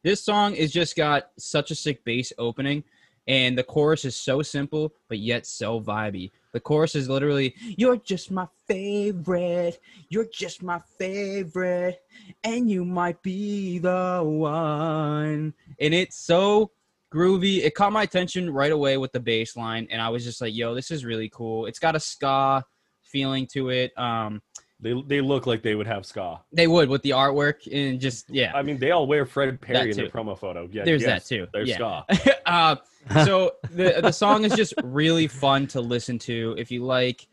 Speaker 1: This song is just got such a sick bass opening, and the chorus is so simple but yet so vibey. The chorus is literally, "You're just my favorite, you're just my favorite, and you might be the one." And it's so groovy. It caught my attention right away with the bass line, and I was just like, "Yo, this is really cool." It's got a ska feeling to it. Um,
Speaker 3: They they look like they would have ska.
Speaker 1: they would with the artwork and just yeah.
Speaker 3: I mean, they all wear Fred Perry in their promo photo. Yeah,
Speaker 1: There's
Speaker 3: yes,
Speaker 1: that too.
Speaker 3: There's
Speaker 1: yeah.
Speaker 3: ska.
Speaker 1: uh, so the the song is just really fun to listen to if you like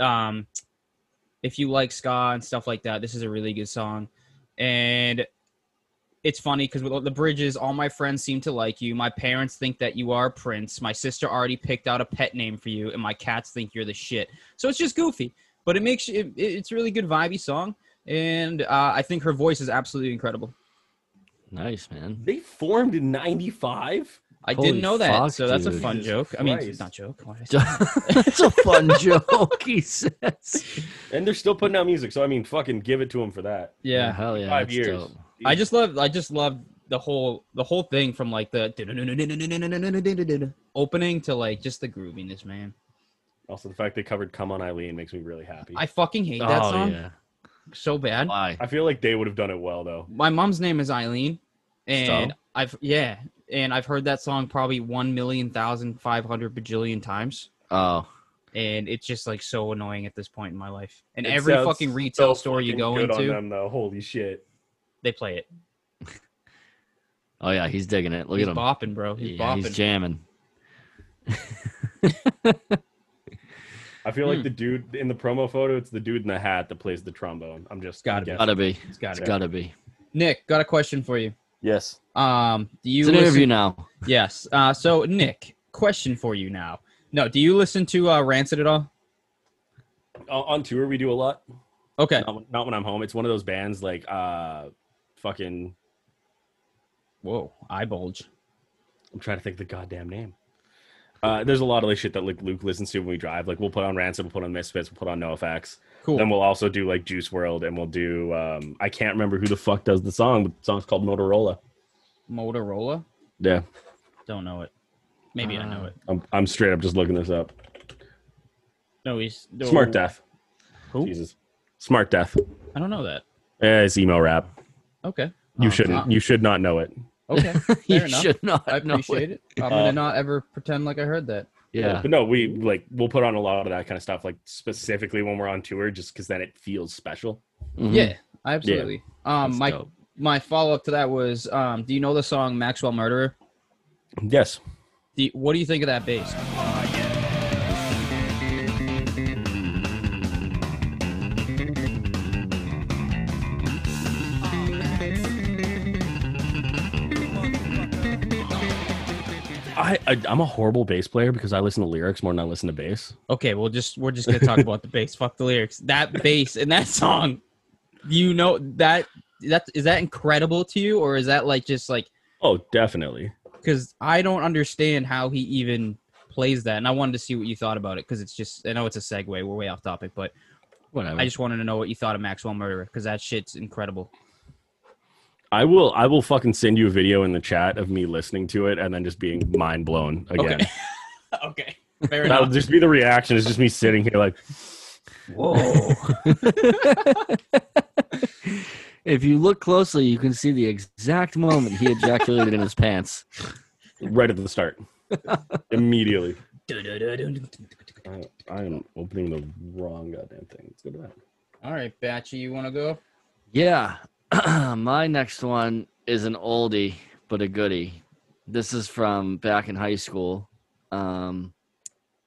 Speaker 1: um if you like ska and stuff like that this is a really good song and it's funny because with the bridges all my friends seem to like you my parents think that you are a prince my sister already picked out a pet name for you and my cats think you're the shit so it's just goofy but it makes it, it's a really good vibey song and uh, i think her voice is absolutely incredible
Speaker 2: Nice, man.
Speaker 3: They formed in '95.
Speaker 1: I
Speaker 2: Holy
Speaker 1: didn't know that,
Speaker 2: fuck,
Speaker 1: so that's a fun
Speaker 3: Jesus
Speaker 1: joke. I mean,
Speaker 3: it's
Speaker 1: not joke. Why did I say
Speaker 2: That's a fun joke, he says.
Speaker 3: And they're still putting out music, so I mean, fucking give it to them for that.
Speaker 1: Yeah,
Speaker 2: hell yeah.
Speaker 3: Five
Speaker 2: that's
Speaker 3: years.
Speaker 2: dope.
Speaker 1: I just love. I just love the whole the whole thing from like the opening to like just the grooviness, man.
Speaker 3: Also, the fact they covered "Come On Eileen" makes me really happy.
Speaker 1: I fucking hate that
Speaker 2: oh,
Speaker 1: song so bad.
Speaker 2: Why?
Speaker 3: I feel like they would have done it well, though.
Speaker 1: My mom's name is Eileen, and
Speaker 2: So?
Speaker 1: I've yeah, and I've heard that song probably one million thousand five hundred bajillion times.
Speaker 2: Oh,
Speaker 1: And it's just like so annoying at this point in my life. And
Speaker 3: It
Speaker 1: every
Speaker 3: sounds
Speaker 1: fucking retail
Speaker 3: so
Speaker 1: store you
Speaker 3: fucking
Speaker 1: go
Speaker 3: good on
Speaker 1: into,
Speaker 3: them, though. Holy shit!
Speaker 1: They play it.
Speaker 2: oh yeah, he's digging it. Look
Speaker 1: he's
Speaker 2: at him.
Speaker 1: bopping, bro. He's
Speaker 2: yeah,
Speaker 1: bopping.
Speaker 2: he's jamming.
Speaker 3: I feel like
Speaker 1: Hmm.
Speaker 3: the dude in the promo photo, it's the dude in the hat that plays the trombone. I'm just
Speaker 1: Gotta
Speaker 3: guessing.
Speaker 2: Gotta be.
Speaker 1: It's got
Speaker 2: It's
Speaker 1: it.
Speaker 2: gotta be.
Speaker 1: Nick, got a question for you.
Speaker 3: Yes.
Speaker 1: Um, do you
Speaker 2: It's an
Speaker 1: listen-
Speaker 2: interview now.
Speaker 1: Yes. Uh, so Nick, question for you now. No, do you listen to uh, Rancid at all?
Speaker 3: O- On tour, we do a lot.
Speaker 1: Okay.
Speaker 3: Not, when- not when I'm home. It's one of those bands like uh, fucking.
Speaker 1: Whoa, eye bulge.
Speaker 3: I'm trying to think of the goddamn name. Uh, there's a lot of like shit that like Luke listens to when we drive. Like we'll put on Rancid, we'll put on Misfits, we'll put on NoFX.
Speaker 1: Cool.
Speaker 3: Then we'll also do like Juice WRLD, and we'll do. Um, I can't remember who the fuck does the song, but the song's called Motorola.
Speaker 1: Motorola.
Speaker 3: Yeah,
Speaker 1: Don't know it. Maybe I
Speaker 2: Uh,
Speaker 1: know it.
Speaker 3: I'm, I'm straight up just looking this up.
Speaker 1: No, he's no,
Speaker 3: SMRTDEATH.
Speaker 1: Who?
Speaker 3: Jesus. SMRTDEATH.
Speaker 1: I don't know that.
Speaker 3: Eh, it's emo rap.
Speaker 1: Okay.
Speaker 3: You
Speaker 2: Oh,
Speaker 3: shouldn't.
Speaker 1: uh,
Speaker 3: You should not know it.
Speaker 1: Okay.
Speaker 2: you
Speaker 1: Fair enough.
Speaker 2: should not.
Speaker 1: I
Speaker 2: know
Speaker 1: appreciate it. I'm
Speaker 3: Uh,
Speaker 1: gonna not ever pretend like I heard that.
Speaker 2: Yeah.
Speaker 3: But no, we like we'll put on a lot of that kind of stuff, like specifically when we're on tour, just because then it feels special.
Speaker 2: Mhm.
Speaker 1: Yeah, absolutely. Um,
Speaker 2: That's
Speaker 1: my
Speaker 2: dope.
Speaker 1: my follow up to that was, um, do you know the song Maxwell Murderer?
Speaker 3: Yes.
Speaker 1: Do you- what do you think of that bass?
Speaker 3: I, I I'm a horrible bass player because I listen to lyrics more than I listen to bass.
Speaker 1: Okay, well, just we're just gonna talk about the bass. Fuck the lyrics. That bass in that song, you know that that is that incredible to you, or is that like just like
Speaker 3: Oh, definitely.
Speaker 1: because I don't understand how he even plays that, and I wanted to see what you thought about it because it's just I know it's a segue. We're way off topic, but
Speaker 2: Whatever.
Speaker 1: I just wanted to know what you thought of Maxwell Murderer because that shit's incredible.
Speaker 3: I will I will fucking send you a video in the chat of me listening to it and then just being mind blown again.
Speaker 1: Okay, okay, fair
Speaker 3: That'll
Speaker 1: enough.
Speaker 3: just be the reaction. It's just me sitting here like, whoa.
Speaker 2: if you look closely, you can see the exact moment he ejaculated in his pants.
Speaker 3: right at the start. Immediately. I, I am opening the wrong goddamn thing. Let's go to that.
Speaker 1: All right, Batchy, you want to go?
Speaker 2: Yeah. My next one is an oldie, but a goodie. This is from back in high school. Um,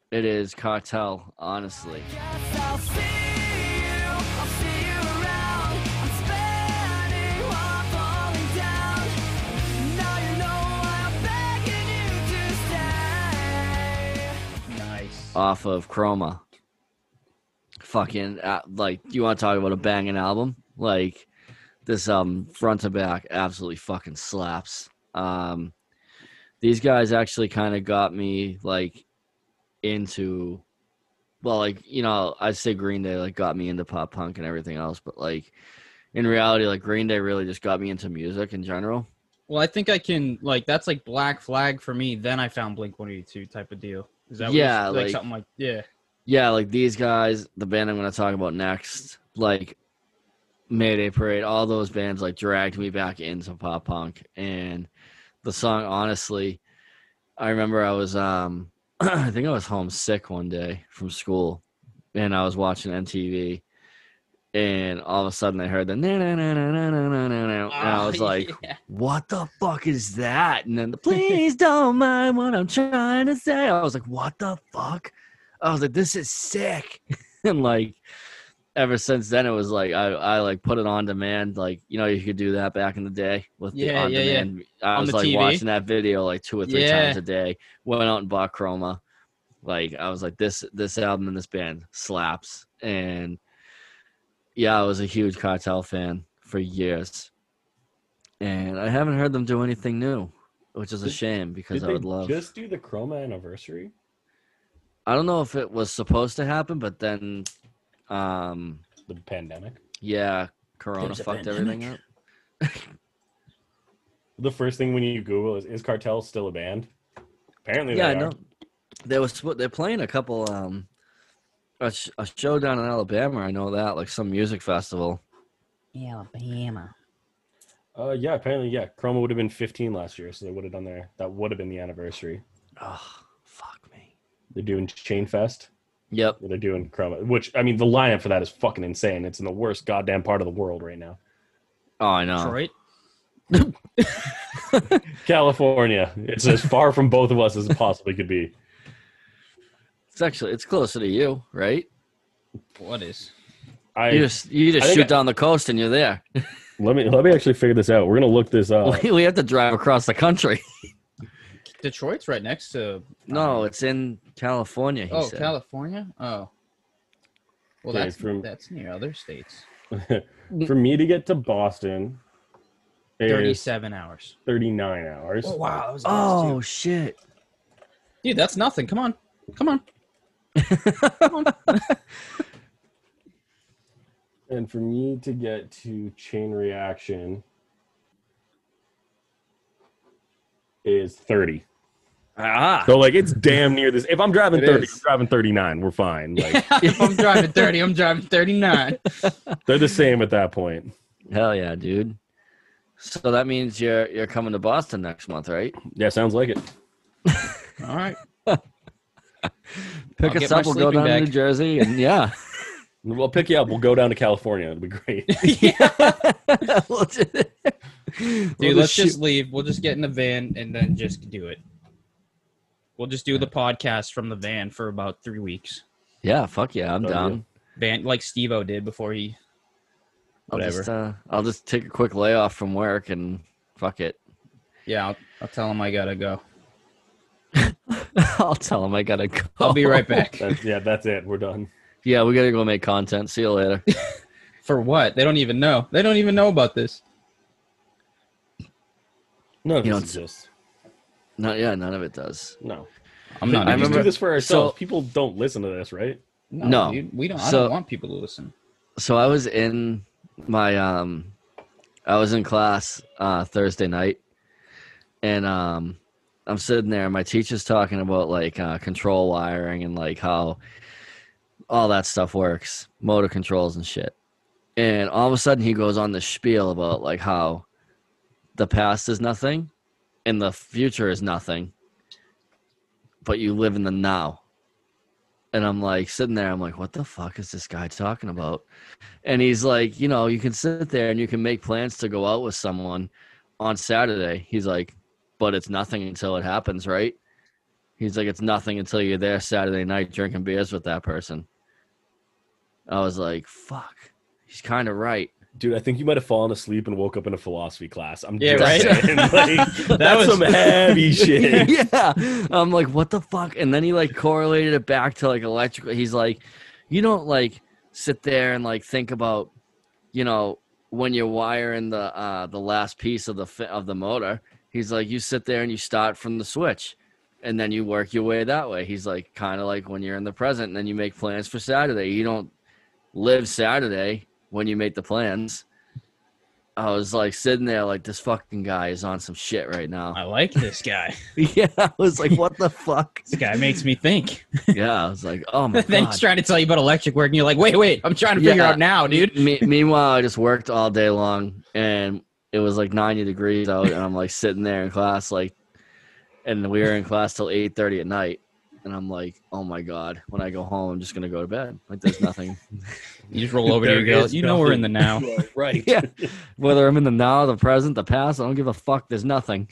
Speaker 2: it is Cartel, honestly.
Speaker 5: Guess I'll see you, I'll see you around. I'm spinning while I'm falling down. Now you know why I'm begging you to stay.
Speaker 1: Nice.
Speaker 2: off of Chroma. Fucking uh, like, you want to talk about a banging album? Like this album, front to back, absolutely fucking slaps. Um, these guys actually kind of got me like into well, like you know, I'd say Green Day like got me into pop punk and everything else, but like in reality, like Green Day really just got me into music in general.
Speaker 1: Well, I think I can like that's like Black Flag for me. Then I found Blink One Eighty Two type of deal. Is that
Speaker 2: Yeah,
Speaker 1: like,
Speaker 2: like-
Speaker 1: something like yeah.
Speaker 2: Yeah, like these guys, the band I'm going to talk about next, like Mayday Parade, all those bands like dragged me back into pop punk. And the song, honestly, I remember I was, um, I think I was homesick one day from school and I was watching MTV. And all of a sudden I heard the na na na na na na na na, and I was like,
Speaker 1: yeah.
Speaker 2: what the fuck is that? And then the please don't mind what I'm trying to say. I was like, what the fuck? I was like, this is sick. and like ever since then it was like I, I like put it on demand. Like, you know, you could do that back in the day with the
Speaker 1: Yeah,
Speaker 2: on
Speaker 1: yeah, yeah.
Speaker 2: demand. I
Speaker 1: On
Speaker 2: was like
Speaker 1: TV?
Speaker 2: watching that video like two or three
Speaker 1: Yeah.
Speaker 2: times a day. Went out and bought chroma. Like I was like, this this album and this band slaps. And yeah, I was a huge cartel fan for years. And I haven't heard them do anything new, which is a
Speaker 3: Did-
Speaker 2: shame because
Speaker 3: Did
Speaker 2: I
Speaker 3: they
Speaker 2: would love
Speaker 3: just do the Chroma anniversary?
Speaker 2: I don't know if it was supposed to happen, but then, um,
Speaker 3: The pandemic.
Speaker 2: yeah, Corona
Speaker 1: There's
Speaker 2: fucked everything up.
Speaker 3: The first thing when you Google is is Cartel still a band? Apparently,
Speaker 2: Yeah, I
Speaker 3: they are.
Speaker 2: know. There was they're playing a couple um, a, sh- a show down in Alabama. I know that, like some music festival.
Speaker 1: Alabama.
Speaker 3: Uh, yeah, apparently, yeah. Chroma would have been 15 last year, so they would have done their that would have been the anniversary.
Speaker 2: Oh, fuck me.
Speaker 3: They're doing Chain Fest.
Speaker 2: Yep.
Speaker 3: They're doing Chroma, which I mean, the lineup for that is fucking insane. It's in the worst goddamn part of the world right now.
Speaker 2: Oh, I know.
Speaker 1: Detroit.
Speaker 3: California. It's as far from both of us as it possibly could be.
Speaker 2: It's actually it's closer to you, right?
Speaker 1: What is?
Speaker 3: I
Speaker 2: you just you just shoot
Speaker 3: I-
Speaker 2: down the coast and you're there.
Speaker 3: let me let me actually figure this out. We're gonna look this up.
Speaker 2: we have to drive across the country.
Speaker 1: Detroit's right next to.
Speaker 2: No, um, it's in California. He
Speaker 1: Oh,
Speaker 2: said.
Speaker 1: California. Oh. Well,
Speaker 3: Okay,
Speaker 1: that's
Speaker 3: from-
Speaker 1: that's near other states.
Speaker 3: For me to get to Boston
Speaker 1: Thirty-seven hours.
Speaker 3: 39 hours.
Speaker 1: Oh, wow. That was
Speaker 2: oh shit.
Speaker 1: dude, that's nothing. Come on, come on.
Speaker 3: And for me to get to chain reaction is 30.
Speaker 2: Ah.
Speaker 3: So like it's damn near this. If I'm driving
Speaker 2: It
Speaker 3: 30,
Speaker 2: is.
Speaker 3: I'm driving 39. We're fine. Like
Speaker 1: if I'm driving thirty, I'm driving thirty-nine.
Speaker 3: they're the same at that point.
Speaker 2: Hell yeah, dude. So that means you're you're coming to Boston next month, right?
Speaker 3: Yeah, sounds like it.
Speaker 1: All right.
Speaker 2: Pick
Speaker 1: I'll
Speaker 2: us up. We'll go
Speaker 1: sleeping
Speaker 2: down to. New Jersey, and yeah,
Speaker 3: We'll pick you up. We'll go down to California. It'll be great.
Speaker 2: We'll just- we'll
Speaker 1: Dude, let's
Speaker 2: shoot-
Speaker 1: just leave. We'll just get in the van and then just do it. We'll just do the podcast from the van for about three weeks.
Speaker 2: yeah, fuck yeah, I'm
Speaker 3: Done
Speaker 2: down.
Speaker 1: Van like Steve-O did before he
Speaker 2: I'll
Speaker 1: whatever.
Speaker 2: just uh, I'll just take a quick layoff from work and fuck it.
Speaker 1: Yeah, I'll, I'll tell him I gotta go.
Speaker 2: I'll tell him I gotta go.
Speaker 1: I'll be right back.
Speaker 3: That's, yeah, that's it. We're done.
Speaker 2: Yeah, we gotta go make content. See you later.
Speaker 1: For what? They don't even know. They don't even know about this.
Speaker 3: No, of
Speaker 2: You don't-
Speaker 3: exists.
Speaker 2: Not yeah, none of it does.
Speaker 3: No.
Speaker 1: I'm not.
Speaker 3: We
Speaker 2: I
Speaker 3: just
Speaker 2: remember-
Speaker 3: do this for ourselves.
Speaker 2: so-
Speaker 3: People don't listen to this, right?
Speaker 1: no,
Speaker 2: No.
Speaker 1: dude, we don't. I
Speaker 2: So-
Speaker 1: don't want people to listen.
Speaker 2: So I was in my um I was in class uh Thursday night and um I'm sitting there and my teacher's talking about like uh control wiring and like how all that stuff works, motor controls and shit. And all of a sudden he goes on the spiel about like how the past is nothing and the future is nothing. But you live in the now. And I'm like sitting there, I'm like, what the fuck is this guy talking about? And he's like, you know, you can sit there and you can make plans to go out with someone on Saturday. He's like, but it's nothing until it happens, right? He's like, it's nothing until you're there Saturday night drinking beers with that person. I was like, fuck. He's kind of right.
Speaker 3: Dude, I think you might have fallen asleep and woke up in a philosophy class. I'm
Speaker 1: Yeah,
Speaker 3: just
Speaker 2: right?
Speaker 3: saying, like, that's
Speaker 1: was-
Speaker 3: some heavy shit.
Speaker 2: yeah. I'm like, what the fuck? And then he like correlated it back to like electrical. He's like, you don't like sit there and like think about, you know, when you're wiring the uh the last piece of the fi- of the motor. He's like, you sit there and you start from the switch. and then you work your way that way. He's like kind of like when you're in the present, and then you make plans for Saturday. You don't live Saturday when you make the plans. I was like sitting there like this fucking guy is on some shit right now.
Speaker 1: I like this guy.
Speaker 2: yeah, I was like, what the fuck?
Speaker 1: This guy makes me think.
Speaker 2: Yeah, I was like, oh my
Speaker 1: then
Speaker 2: god.
Speaker 1: he's trying to tell you about electric work, and you're like, wait, wait, I'm trying to figure
Speaker 2: Yeah.
Speaker 1: out now, dude.
Speaker 2: Me- meanwhile, I just worked all day long, and it was like 90 degrees out, and I'm like sitting there in class, like, and we were in class till 8:30 at night, and I'm like, oh my god, when I go home, I'm just gonna go to bed. Like, there's nothing.
Speaker 1: You just roll over to your
Speaker 3: There
Speaker 1: girl.
Speaker 3: is
Speaker 1: You know we're in the now.
Speaker 3: nothing. You are right.
Speaker 2: yeah, whether I'm in the now, the present, the past, I don't give a fuck. There's nothing.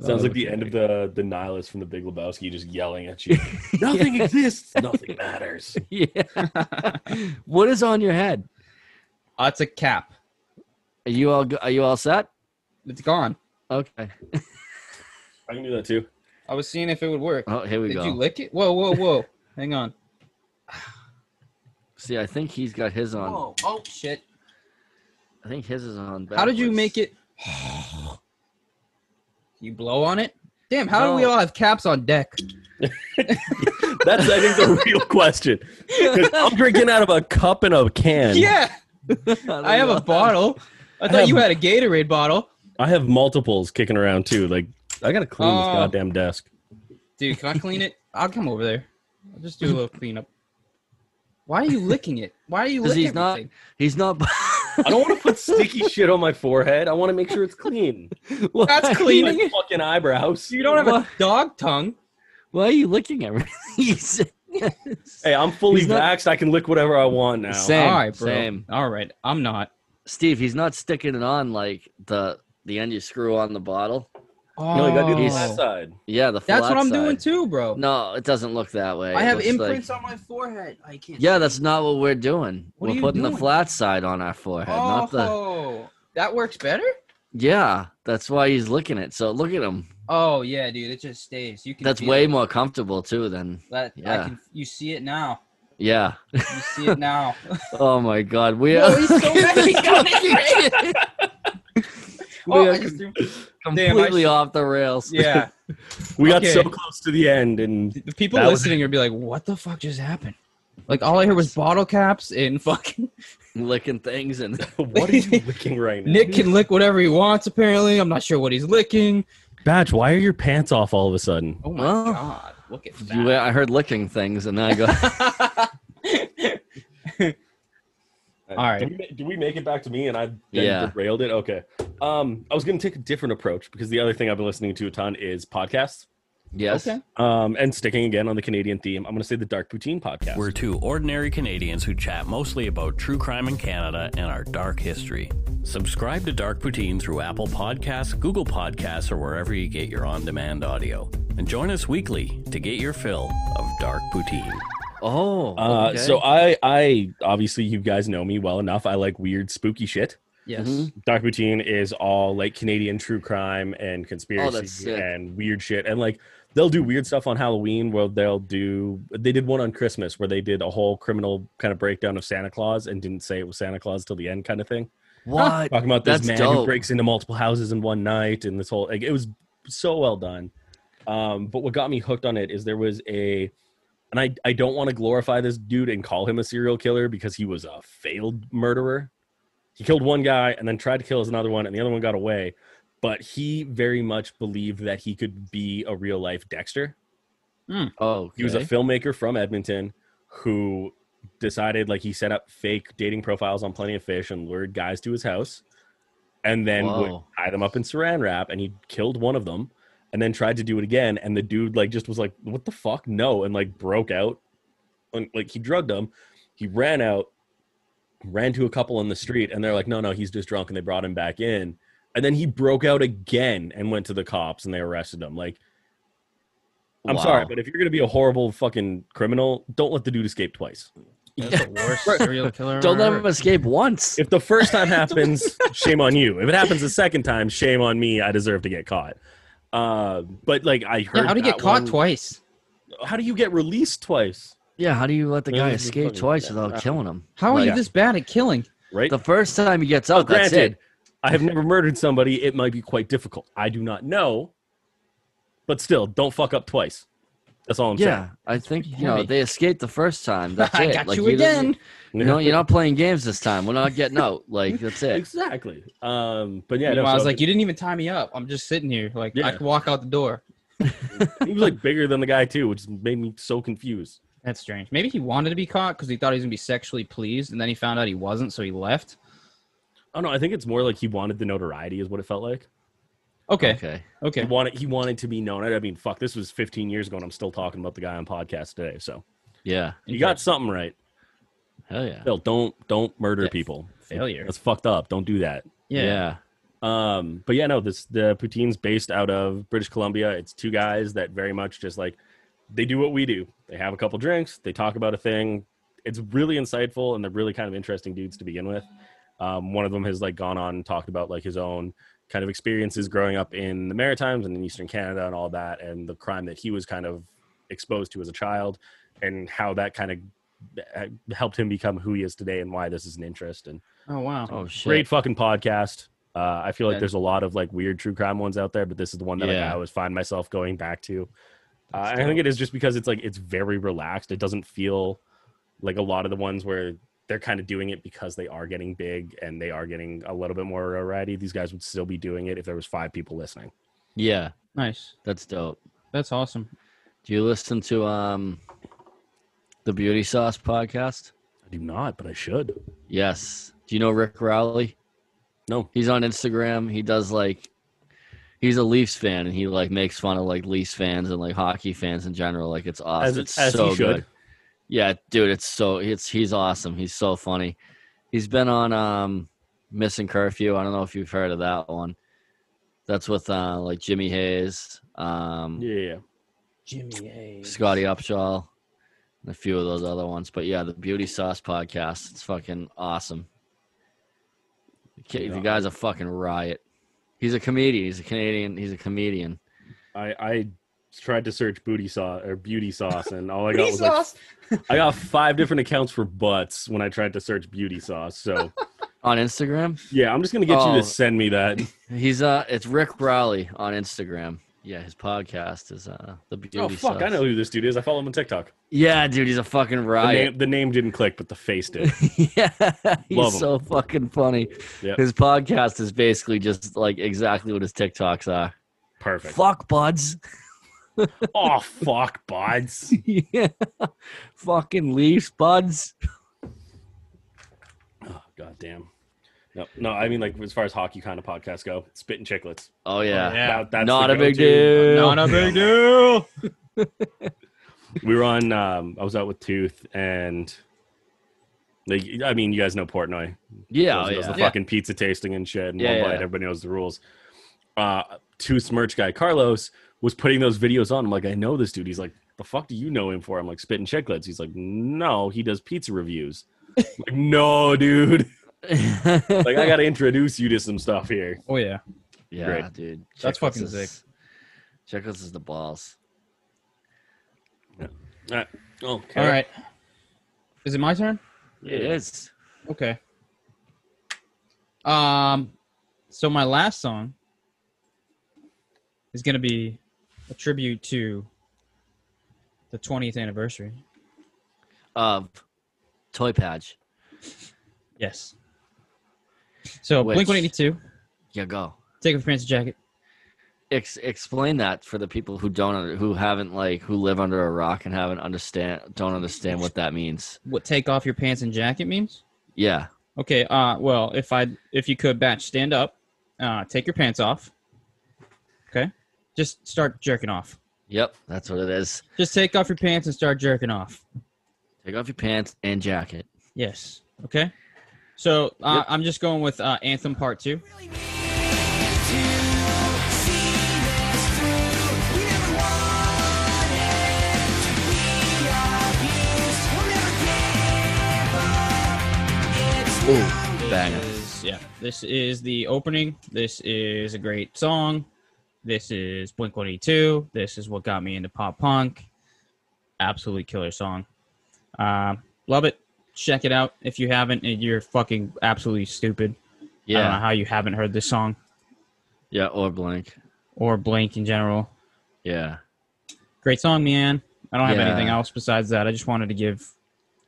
Speaker 3: Sounds like oh, the end of the the nihilist from the Big Lebowski, just yelling at you. Nothing exists. Nothing matters.
Speaker 2: yeah. what is on your head?
Speaker 1: Oh, it's a cap.
Speaker 2: Are you all? Are you all set?
Speaker 1: It's gone.
Speaker 2: Okay.
Speaker 3: I can do that too.
Speaker 1: I was seeing if it would work.
Speaker 2: Oh, here we
Speaker 1: Did
Speaker 2: go.
Speaker 1: Did you lick it? Whoa, whoa, whoa. Hang on.
Speaker 2: See, I think he's got his on.
Speaker 1: Oh, Oh shit.
Speaker 2: I think his is on.
Speaker 1: How did you make it? You blow on it? Damn, how do we all have caps on deck?
Speaker 3: That's I think the real question. 'Cause I'm drinking out of a cup and a can.
Speaker 1: Yeah, I have a bottle. I thought
Speaker 3: have-
Speaker 1: you had a Gatorade bottle.
Speaker 3: I have multiples kicking around too. Like I gotta clean this
Speaker 1: Oh.
Speaker 3: goddamn desk.
Speaker 1: Dude, can I clean it? I'll come over there. I'll just do a little cleanup. Why are you licking it? Why are you
Speaker 2: 'Cause
Speaker 1: licking
Speaker 2: he's not-
Speaker 1: everything?
Speaker 2: He's not.
Speaker 3: I don't want to put sticky shit on my forehead. I want to make sure it's clean.
Speaker 2: Why
Speaker 1: That's
Speaker 2: are you-
Speaker 1: cleaning
Speaker 3: My
Speaker 1: it.
Speaker 3: fucking eyebrows.
Speaker 1: You don't have
Speaker 2: What?
Speaker 1: a dog tongue.
Speaker 2: Why are you licking everything? He's-
Speaker 3: Hey, I'm fully
Speaker 2: He's not-
Speaker 3: vaxxed. I can lick whatever I want now.
Speaker 2: Same.
Speaker 1: all right, bro.
Speaker 2: same.
Speaker 1: All right, I'm not.
Speaker 2: Steve, he's not sticking it on like the the end you screw on the bottle.
Speaker 1: Oh,
Speaker 3: No, you gotta do the
Speaker 2: oh.
Speaker 3: flat side.
Speaker 2: Yeah, the flat that's
Speaker 1: what I'm
Speaker 2: side.
Speaker 1: doing too, bro.
Speaker 2: No, it doesn't look that way.
Speaker 1: I have
Speaker 2: looks like-
Speaker 1: imprints on my forehead. I can't.
Speaker 2: Yeah, that's not what we're doing.
Speaker 1: What
Speaker 2: we're
Speaker 1: you
Speaker 2: putting the flat side on our forehead, not the.
Speaker 1: Oh, that works better.
Speaker 2: Yeah, that's why he's licking it. So look at him.
Speaker 1: Oh yeah, dude, it just stays. You can.
Speaker 2: That's way
Speaker 1: it.
Speaker 2: more comfortable too than.
Speaker 1: That I
Speaker 2: yeah.
Speaker 1: can. You see it now.
Speaker 2: Yeah.
Speaker 1: You see it now.
Speaker 2: Oh my God, we
Speaker 1: Whoa,
Speaker 2: are
Speaker 1: he's so mad. He got it
Speaker 2: we
Speaker 1: Oh,
Speaker 2: are
Speaker 1: I just threw-
Speaker 2: completely
Speaker 1: sh-
Speaker 2: off the rails.
Speaker 1: yeah.
Speaker 3: We got so close to the end, and
Speaker 1: The people listening would be like, "What the fuck just happened?" Like all I hear was bottle caps and fucking
Speaker 2: licking things and
Speaker 3: what are you licking right now?
Speaker 1: Nick can lick whatever he wants. Apparently, I'm not sure what he's licking.
Speaker 3: Batch, why are your pants off all of a sudden?
Speaker 1: Oh my
Speaker 2: Well,
Speaker 1: god! Look at
Speaker 2: you,
Speaker 1: that.
Speaker 2: I heard licking things, and then I go,
Speaker 1: All right.
Speaker 3: Do we, ma- did we make it back to me and I
Speaker 2: Yeah.
Speaker 3: derailed it? Okay. Um, I was going to take a different approach because the other thing I've been listening to a ton is podcasts.
Speaker 2: yes.
Speaker 1: Okay.
Speaker 3: Um, and sticking again on the Canadian theme, I'm going to say the Dark Poutine podcast.
Speaker 6: We're two ordinary Canadians who chat mostly about true crime in Canada and our dark history. Subscribe to Dark Poutine through Apple Podcasts, Google Podcasts, or wherever you get your on demand audio. And join us weekly to get your fill of Dark Poutine.
Speaker 2: Oh,
Speaker 3: Uh, so I, I obviously you guys know me well enough. I like weird, spooky shit.
Speaker 1: Yes.
Speaker 2: Mhm.
Speaker 3: Dark Poutine is all like Canadian true crime and conspiracy
Speaker 2: Oh,
Speaker 3: and weird shit. And like they'll do weird stuff on Halloween where they'll do they did one on Christmas where they did a whole criminal kind of breakdown of Santa Claus and didn't say it was Santa Claus till the end kind of thing.
Speaker 2: what?
Speaker 3: Talking about this
Speaker 2: That's
Speaker 3: man who breaks into multiple houses in one night and this whole like it was so well done. Um, but what got me hooked on it is there was a and I, I don't want to glorify this dude and call him a serial killer because he was a failed murderer. He killed one guy and then tried to kill another one, and the other one got away. But he very much believed that he could be a real life Dexter.
Speaker 2: Oh,
Speaker 3: He was a filmmaker from Edmonton who decided like he set up fake dating profiles on Plenty of Fish and lured guys to his house, and then would tie them up in Saran wrap, and he killed one of them, and then tried to do it again, and the dude like just was like, "What the fuck? No!" and like broke out, and like he drugged them, he ran out, ran to a couple on the street, and they're like, "No, no, he's just drunk," and they brought him back in, and then he broke out again and went to the cops, and they arrested him, like. I'm sorry, but if you're gonna be a horrible fucking criminal, don't let the dude escape twice.
Speaker 1: That's the worst serial killer.
Speaker 2: Don't let him escape once.
Speaker 3: If the first time happens, shame on you. If it happens the second time, shame on me. I deserve to get caught. Uh, but like I heard,
Speaker 1: Yeah, how do you get caught
Speaker 3: one-
Speaker 1: twice?
Speaker 3: How do you get released twice?
Speaker 2: Yeah, how do you let the guy
Speaker 3: it's
Speaker 2: escape twice without killing him?
Speaker 1: How are
Speaker 2: Like,
Speaker 1: you this bad at killing?
Speaker 3: Right?
Speaker 2: The first time he gets out, that's
Speaker 3: granted,
Speaker 2: it.
Speaker 3: I have never murdered somebody. It might be quite difficult. I do not know, but still, don't fuck up twice. That's all I'm saying.
Speaker 2: yeah, I think you know
Speaker 1: heavy.
Speaker 2: they escaped the first time. That's
Speaker 1: I
Speaker 2: it.
Speaker 1: got
Speaker 2: Like,
Speaker 1: you
Speaker 2: didn't-
Speaker 1: again.
Speaker 3: saying.
Speaker 2: You know, you're not playing games this time. We're not getting out. Like that's it.
Speaker 3: exactly. Um, but yeah,
Speaker 1: You know,
Speaker 3: no,
Speaker 1: I was
Speaker 3: so
Speaker 1: like, you didn't even tie me up. I'm just sitting here. Like I
Speaker 3: Yeah.
Speaker 1: could walk out the door.
Speaker 3: he was like bigger than the guy too, which made me so confused.
Speaker 1: That's strange. Maybe he wanted to be caught because he thought he was gonna be sexually pleased, and then he found out he wasn't, so he left.
Speaker 3: Oh no, I think it's more like he wanted the notoriety, is what it felt like.
Speaker 1: Okay.
Speaker 2: Okay.
Speaker 1: Okay.
Speaker 3: He wanted he wanted to be known. I mean, fuck, this was 15 years ago, and I'm still talking about the guy on podcast today. So
Speaker 2: Yeah.
Speaker 3: you got something right.
Speaker 2: Hell yeah.
Speaker 3: Bill, don't don't murder
Speaker 1: Yeah.
Speaker 3: people.
Speaker 1: Failure.
Speaker 3: That's fucked up. Don't do that.
Speaker 1: Yeah.
Speaker 3: Um, but yeah, no, this the poutine's based out of British Columbia. It's two guys that very much just like they do what we do. They have a couple drinks, they talk about a thing. It's really insightful and they're really kind of interesting dudes to begin with. Um, one of them has like gone on and talked about like his own kind of experiences growing up in the Maritimes and in Eastern Canada and all that, and the crime that he was kind of exposed to as a child, and how that kind of uh, helped him become who he is today and why this is an interest. And
Speaker 1: Oh wow.
Speaker 2: Oh shit.
Speaker 3: great fucking podcast. Uh, I feel like
Speaker 1: Yeah.
Speaker 3: there's a lot of like weird true crime ones out there, but this is the one that like, I always find myself going back to. Uh, I think it is just because it's like it's very relaxed. It doesn't feel like a lot of the ones where they're kind of doing it because they are getting big and they are getting a little bit more variety. These guys would still be doing it if there was five people listening.
Speaker 2: Yeah,
Speaker 1: Nice.
Speaker 2: that's dope.
Speaker 1: That's awesome.
Speaker 2: Do you listen to um the Beauty Sauce podcast?
Speaker 3: I do not, but I should.
Speaker 2: Yes. Do you know Rick Rowley?
Speaker 3: No.
Speaker 2: He's on Instagram. He does like he's a Leafs fan and he like makes fun of like Leafs fans and like hockey fans in general. Like it's awesome.
Speaker 3: As,
Speaker 2: it's
Speaker 3: as
Speaker 2: so
Speaker 3: he should.
Speaker 2: good. Yeah, dude, it's so it's he's awesome. He's so funny. He's been on um Missing Curfew. I don't know if you've heard of that one. That's with uh like Jimmy Hayes, um
Speaker 3: Yeah, yeah.
Speaker 1: Jimmy Hayes.
Speaker 2: Scottie Upshall, and a few of those other ones. But yeah, the Beauty Sauce podcast. It's fucking awesome. The, ki- the guy's a fucking riot. He's a comedian. He's a Canadian. He's a comedian.
Speaker 3: I I tried to search booty sauce or beauty sauce, and all I got
Speaker 1: Beauty
Speaker 3: was like
Speaker 1: sauce.
Speaker 3: I got five different accounts for butts when I tried to search beauty sauce. So
Speaker 2: On Instagram,
Speaker 3: yeah, I'm just gonna get you
Speaker 2: Oh.
Speaker 3: to send me that.
Speaker 2: he's uh, it's Rick Rowley on Instagram. Yeah, his podcast is uh, the Beauty
Speaker 3: oh fuck,
Speaker 2: Sauce.
Speaker 3: I know who this dude is. I follow him on TikTok.
Speaker 2: Yeah, dude, he's a fucking
Speaker 3: The
Speaker 2: riot.
Speaker 3: name, the name didn't click, but the face did.
Speaker 2: yeah, he's
Speaker 3: Love him.
Speaker 2: so fucking funny.
Speaker 3: Yep.
Speaker 2: His podcast is basically just like exactly what his TikToks are.
Speaker 3: Perfect.
Speaker 2: Fuck buds.
Speaker 3: oh fuck, buds.
Speaker 2: yeah. Fucking Leafs, buds.
Speaker 3: Oh god damn. No, no, I mean like as far as hockey kind of podcasts go, spit and Chiclets.
Speaker 2: Oh yeah.
Speaker 1: yeah.
Speaker 3: That- that's
Speaker 2: Not a big
Speaker 3: go-to.
Speaker 2: deal.
Speaker 1: Not a big deal.
Speaker 3: we were on um I was out with Tooth and like I mean you guys know Portnoy.
Speaker 2: Yeah,
Speaker 3: does,
Speaker 2: oh,
Speaker 3: does
Speaker 2: yeah.
Speaker 3: the fucking pizza tasting and shit and
Speaker 2: Yeah,
Speaker 3: one
Speaker 2: yeah.
Speaker 3: bite, everybody knows the rules. Uh Tooth's merch guy Carlos was putting those videos on. I'm like, I know this dude. He's like, the fuck do you know him for? I'm like, spitting Chiclets. He's like, no, he does pizza reviews. I'm like, no, dude. Like, I gotta introduce you to some stuff here.
Speaker 1: Oh yeah.
Speaker 2: yeah,
Speaker 3: Great.
Speaker 2: dude.
Speaker 1: That's
Speaker 2: Chiclets
Speaker 1: fucking
Speaker 2: is-
Speaker 1: sick.
Speaker 2: Chiclets is the balls.
Speaker 3: All right. Okay.
Speaker 1: All right. Is it my turn?
Speaker 2: It is.
Speaker 1: Okay. Um, so my last song is gonna be a tribute to the 20th anniversary.
Speaker 2: Of Toy Patch.
Speaker 1: Yes. So
Speaker 2: Which-
Speaker 1: Blink 182.
Speaker 2: Yeah, go.
Speaker 1: Take off your pants and jacket.
Speaker 2: Ex- explain that for the people who don't under, who haven't like who live under a rock and haven't understand don't understand what that means.
Speaker 1: What take off your pants and jacket means?
Speaker 2: Yeah.
Speaker 1: Okay. Uh, well, if I if you could, batch, stand up, uh, take your pants off. Okay. Just start jerking off.
Speaker 2: Yep, that's what it is.
Speaker 1: Just take off your pants and start jerking off.
Speaker 2: Take off your pants and jacket.
Speaker 1: Yes. Okay. So uh,
Speaker 2: Yep.
Speaker 1: I'm just going with uh, Anthem Part Two.
Speaker 2: Ooh, banger.
Speaker 1: Yeah. This is the opening. This is a great song. This is Blink 182. This is what got me into pop punk. Absolutely killer song. Um, love it. Check it out if you haven't. and You're fucking absolutely stupid. I don't know
Speaker 2: Yeah,
Speaker 1: how you haven't heard this song
Speaker 2: yeah, or Blink.
Speaker 1: or Blink in general.
Speaker 2: Yeah,
Speaker 1: Great song, man. I don't have
Speaker 2: Yeah.
Speaker 1: anything else besides that. I just wanted to give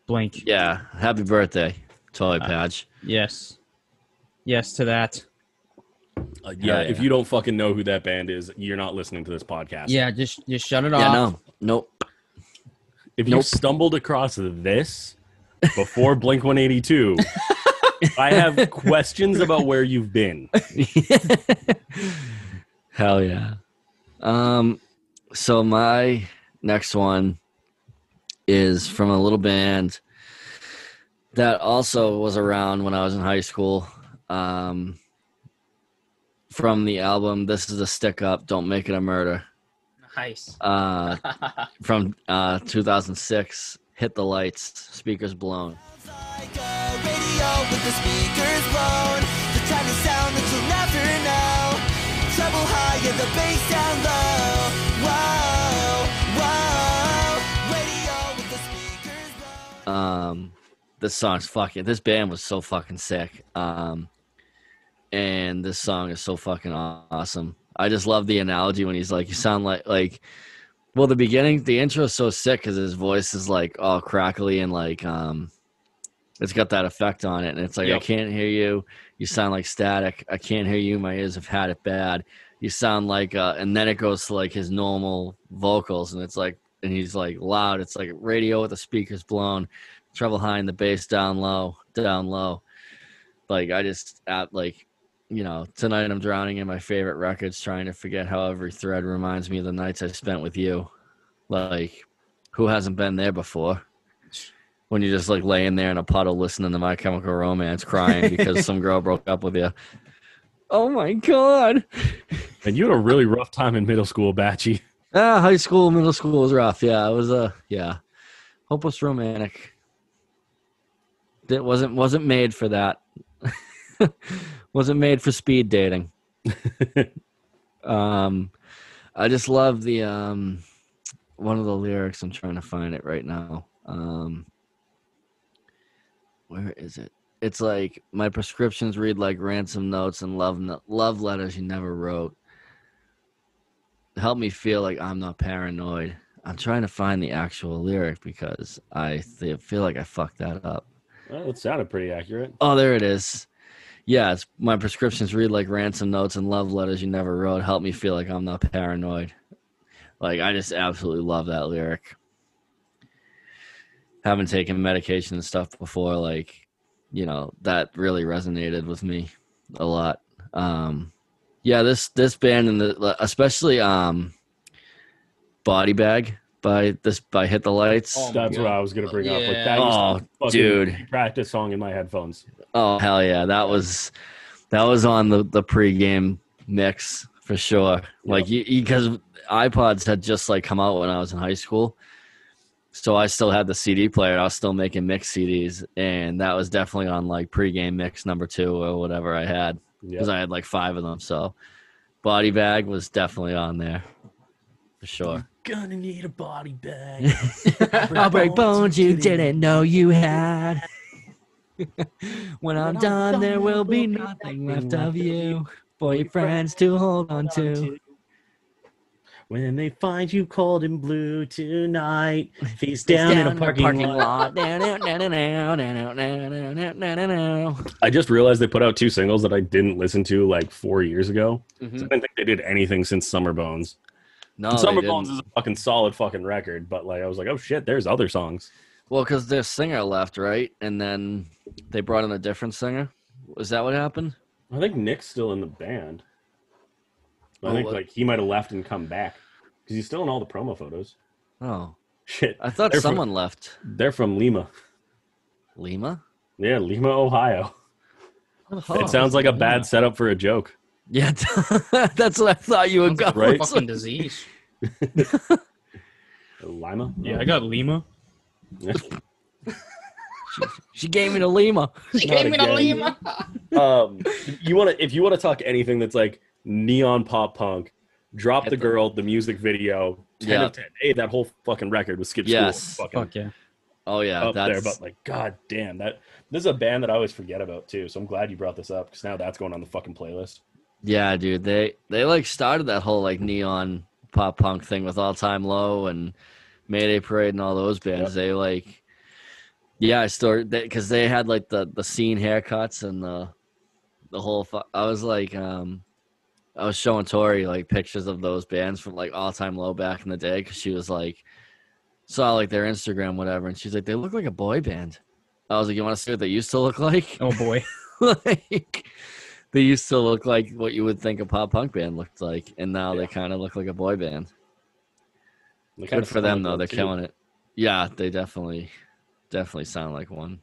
Speaker 1: Blink
Speaker 2: yeah. Happy birthday, Toy
Speaker 1: Uh,
Speaker 2: Patch.
Speaker 1: yes, yes to that.
Speaker 3: Uh, yeah,
Speaker 2: Hell
Speaker 3: if you don't fucking know who that band is, you're not listening to this podcast.
Speaker 1: Yeah, just just shut it off.
Speaker 2: Yeah,
Speaker 1: off.
Speaker 2: no, nope.
Speaker 3: If you
Speaker 2: Nope.
Speaker 3: stumbled across this before Blink 182, I have questions about where you've been.
Speaker 2: Hell yeah. Um, so my next one is from a little band that also was around when I was in high school. Um, from the album "This Is a Stick Up, Don't Make It a Murder,"
Speaker 1: Nice.
Speaker 2: uh, from uh, 2006. Hit the lights, speakers blown.
Speaker 4: Like a radio with the speakers blown. The kind of sound that you'll never know. Treble high and the bass down low. Whoa, whoa. Radio with the speakers blown.
Speaker 2: Um this song's fucking this band was so fucking sick. Um and this song is so fucking awesome. I just love the analogy when he's like you sound like like well the beginning the intro is so sick because his voice is like all crackly and like um it's got that effect on it and it's like i can't hear you. You sound like static. I can't hear you. My ears have had it bad. You sound like uh and then it goes to like his normal vocals and it's like and he's like loud. It's like radio with the speakers blown treble high and the bass down low down low. Like i just at like you know tonight i'm drowning in my favorite records trying to forget how every thread reminds me of the nights i spent with you. Like who hasn't been there before? When you're just like laying there in a puddle listening to my chemical romance crying because some girl broke up with you. Oh my god.
Speaker 3: And you had a really rough time in middle school, Batchy.
Speaker 2: ah high school middle school was rough. Yeah it was uh yeah. Hopeless romantic. It wasn't wasn't made for that wasn't made for speed dating. Um i just love the um one of the lyrics. I'm trying to find it right now. Um where is it? It's like my prescriptions read like ransom notes and love love letters you never wrote. Help me feel like i'm not paranoid. I'm trying to find the actual lyric because i th- feel like i fucked that up.
Speaker 3: Well, it sounded pretty accurate.
Speaker 2: Oh, there it is. Yeah, it's my prescriptions read like ransom notes and love letters you never wrote. Help me feel like I'm not paranoid. Like I just absolutely love that lyric. Haven't taken medication and stuff before, like, you know, that really resonated with me a lot. Um yeah, this this band and the especially um Body Bag by this by Hit the Lights.
Speaker 1: Oh
Speaker 3: That's
Speaker 1: God.
Speaker 3: what I was gonna bring up. Like
Speaker 1: Yeah.
Speaker 3: that
Speaker 2: Oh,
Speaker 3: used
Speaker 2: dude.
Speaker 3: practice song in my headphones.
Speaker 2: Oh hell yeah, that was that was on the the pregame mix for sure. Like you because iPods had just like come out when I was in high school, so I still had the CD player. I was still making mix CDs, and that was definitely on like pregame mix number two or whatever I had
Speaker 3: Yeah.
Speaker 2: because I had like five of them. So body bag was definitely on there for sure.
Speaker 3: Gonna need a body bag.
Speaker 2: I'll break bones you didn't know you had. when I'm done, there will be nothing left of you for your friends to hold on to.
Speaker 3: When they find you cold and blue tonight, face
Speaker 2: It's
Speaker 3: down, in a
Speaker 2: the
Speaker 3: parking, lot.
Speaker 2: lot.
Speaker 3: I just realized they put out two singles that I didn't listen to like four years ago. So
Speaker 2: Mhm.
Speaker 3: I didn't think they did anything since Summer Bones.
Speaker 2: No,
Speaker 3: Summer. Bones is a fucking solid fucking record, but like I was like, oh shit, there's other songs.
Speaker 2: Well, because their singer left, right? And then they brought in a different singer. Was that what happened?
Speaker 3: I think Nick's still in the band. I
Speaker 2: Oh,
Speaker 3: think
Speaker 2: what?
Speaker 3: like he might have left and come back because he's still in all the promo photos.
Speaker 2: Oh,
Speaker 3: Shit,
Speaker 2: I thought
Speaker 3: They're from-
Speaker 2: someone left.
Speaker 3: they're from Lima.
Speaker 2: Lima?
Speaker 3: Yeah, Lima, Ohio.
Speaker 2: Oh,
Speaker 3: it sounds like a bad setup for a joke.
Speaker 2: Yeah, that's what I thought you would go.
Speaker 1: Sounds like
Speaker 3: Right?
Speaker 1: Fucking disease.
Speaker 3: Lima.
Speaker 1: Yeah, I got Lima.
Speaker 2: She gave me the Lima.
Speaker 3: She Not gave me again. um, you want to if you want to talk anything that's like neon pop punk, drop the
Speaker 2: the-
Speaker 3: girl, the music video, ten
Speaker 2: Yeah.
Speaker 3: of ten. Hey, that whole fucking record was Skip
Speaker 2: Yes.
Speaker 3: School.
Speaker 1: Fuck yeah.
Speaker 2: Oh yeah,
Speaker 3: up there. But like, god damn, that this is a band that I always forget about too. So I'm glad you brought this up because now that's going on the fucking playlist.
Speaker 2: Yeah, dude. They they like started that whole like neon pop punk thing with All Time Low and Mayday Parade and all those bands.
Speaker 3: Yep.
Speaker 2: They like, yeah, I started because they had like the the scene haircuts and the the whole. Fu- I was like, um, I was showing Tori like pictures of those bands from like All Time Low back in the day because she was like, saw like their Instagram whatever, and she's like, they look like a boy band. I was like, you want to see what they used to look like?
Speaker 1: Oh boy.
Speaker 2: like they used to look like what you would think a pop punk band looked like, and now they kind of look like a boy band.
Speaker 3: They kinda
Speaker 2: Good for them though; they're
Speaker 3: too.
Speaker 2: killing it. Yeah, they definitely, definitely sound like one.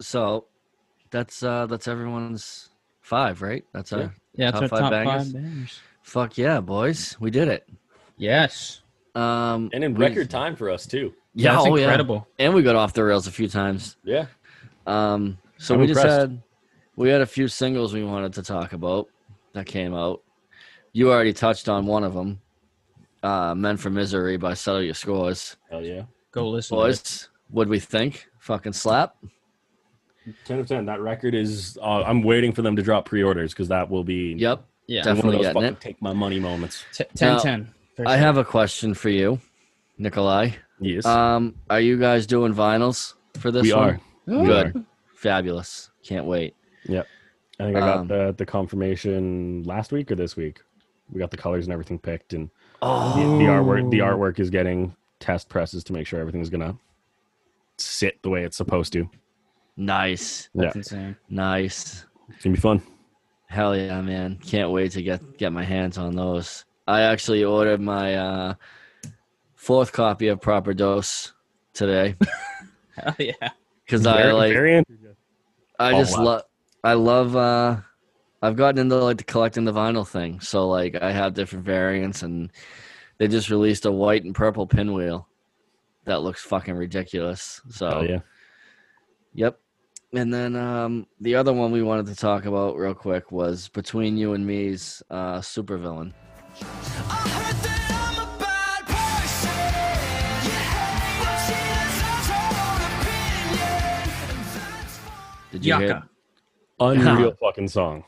Speaker 2: So, that's uh that's everyone's five, right? That's our
Speaker 1: Yeah, it's
Speaker 2: Top
Speaker 1: our
Speaker 2: five
Speaker 1: top
Speaker 2: bangers?
Speaker 1: five bangers.
Speaker 2: fuck yeah, boys, we did it.
Speaker 1: Yes.
Speaker 2: Um,
Speaker 3: and in
Speaker 2: we-
Speaker 3: record time for us too.
Speaker 2: yeah,
Speaker 1: That's
Speaker 2: oh, yeah.
Speaker 1: incredible.
Speaker 2: and we got off the rails a few times.
Speaker 3: Yeah,
Speaker 2: Um, so
Speaker 3: I'm
Speaker 2: we just had we had a few singles we wanted to talk about that came out. You already touched on one of them, uh, "Men for Misery" by Settle Your Scores.
Speaker 3: hell yeah.
Speaker 1: Go listen. to it.
Speaker 2: Boys, what we think? Fucking slap.
Speaker 3: Ten of ten. That record is. Uh, I'm waiting for them to drop pre-orders because that will be
Speaker 2: Yep,
Speaker 1: Yeah.
Speaker 2: Def-
Speaker 3: one of
Speaker 2: Definitely
Speaker 3: those fucking
Speaker 2: it.
Speaker 3: take my money moments.
Speaker 1: T- 10
Speaker 2: Now,
Speaker 1: 10.
Speaker 2: I have a question for you, Nikolai.
Speaker 3: Yes,
Speaker 2: Um, are you guys doing vinyls for this
Speaker 3: we
Speaker 2: one?
Speaker 3: are.
Speaker 1: Oh,
Speaker 2: Good, fabulous. Can't wait. Yep.
Speaker 3: I think I got
Speaker 2: Um,
Speaker 3: the the confirmation last week or this week. We got the colors and everything picked, and the,
Speaker 2: Oh,
Speaker 3: the artwork the artwork is getting test presses to make sure everything's gonna sit the way it's supposed to.
Speaker 2: nice,
Speaker 1: That's
Speaker 3: Yeah.
Speaker 1: insane.
Speaker 2: nice.
Speaker 3: It's gonna be fun.
Speaker 2: Hell yeah, man! Can't wait to get get my hands on those. I actually ordered my uh, fourth copy of Proper Dose today
Speaker 1: Hell yeah.
Speaker 2: Because I like
Speaker 3: variant.
Speaker 2: I
Speaker 3: all
Speaker 2: just
Speaker 3: out.
Speaker 2: love I love uh I've gotten into like the collecting the vinyl thing. So like I have different variants and they just released a white and purple pinwheel that looks fucking ridiculous. So
Speaker 3: Oh yeah.
Speaker 2: Yep. And then um, the other one we wanted to talk about real quick was Between You and Me's uh, Supervillain.
Speaker 4: I
Speaker 2: Did you hear?
Speaker 1: Yucca.
Speaker 3: Unreal fucking song.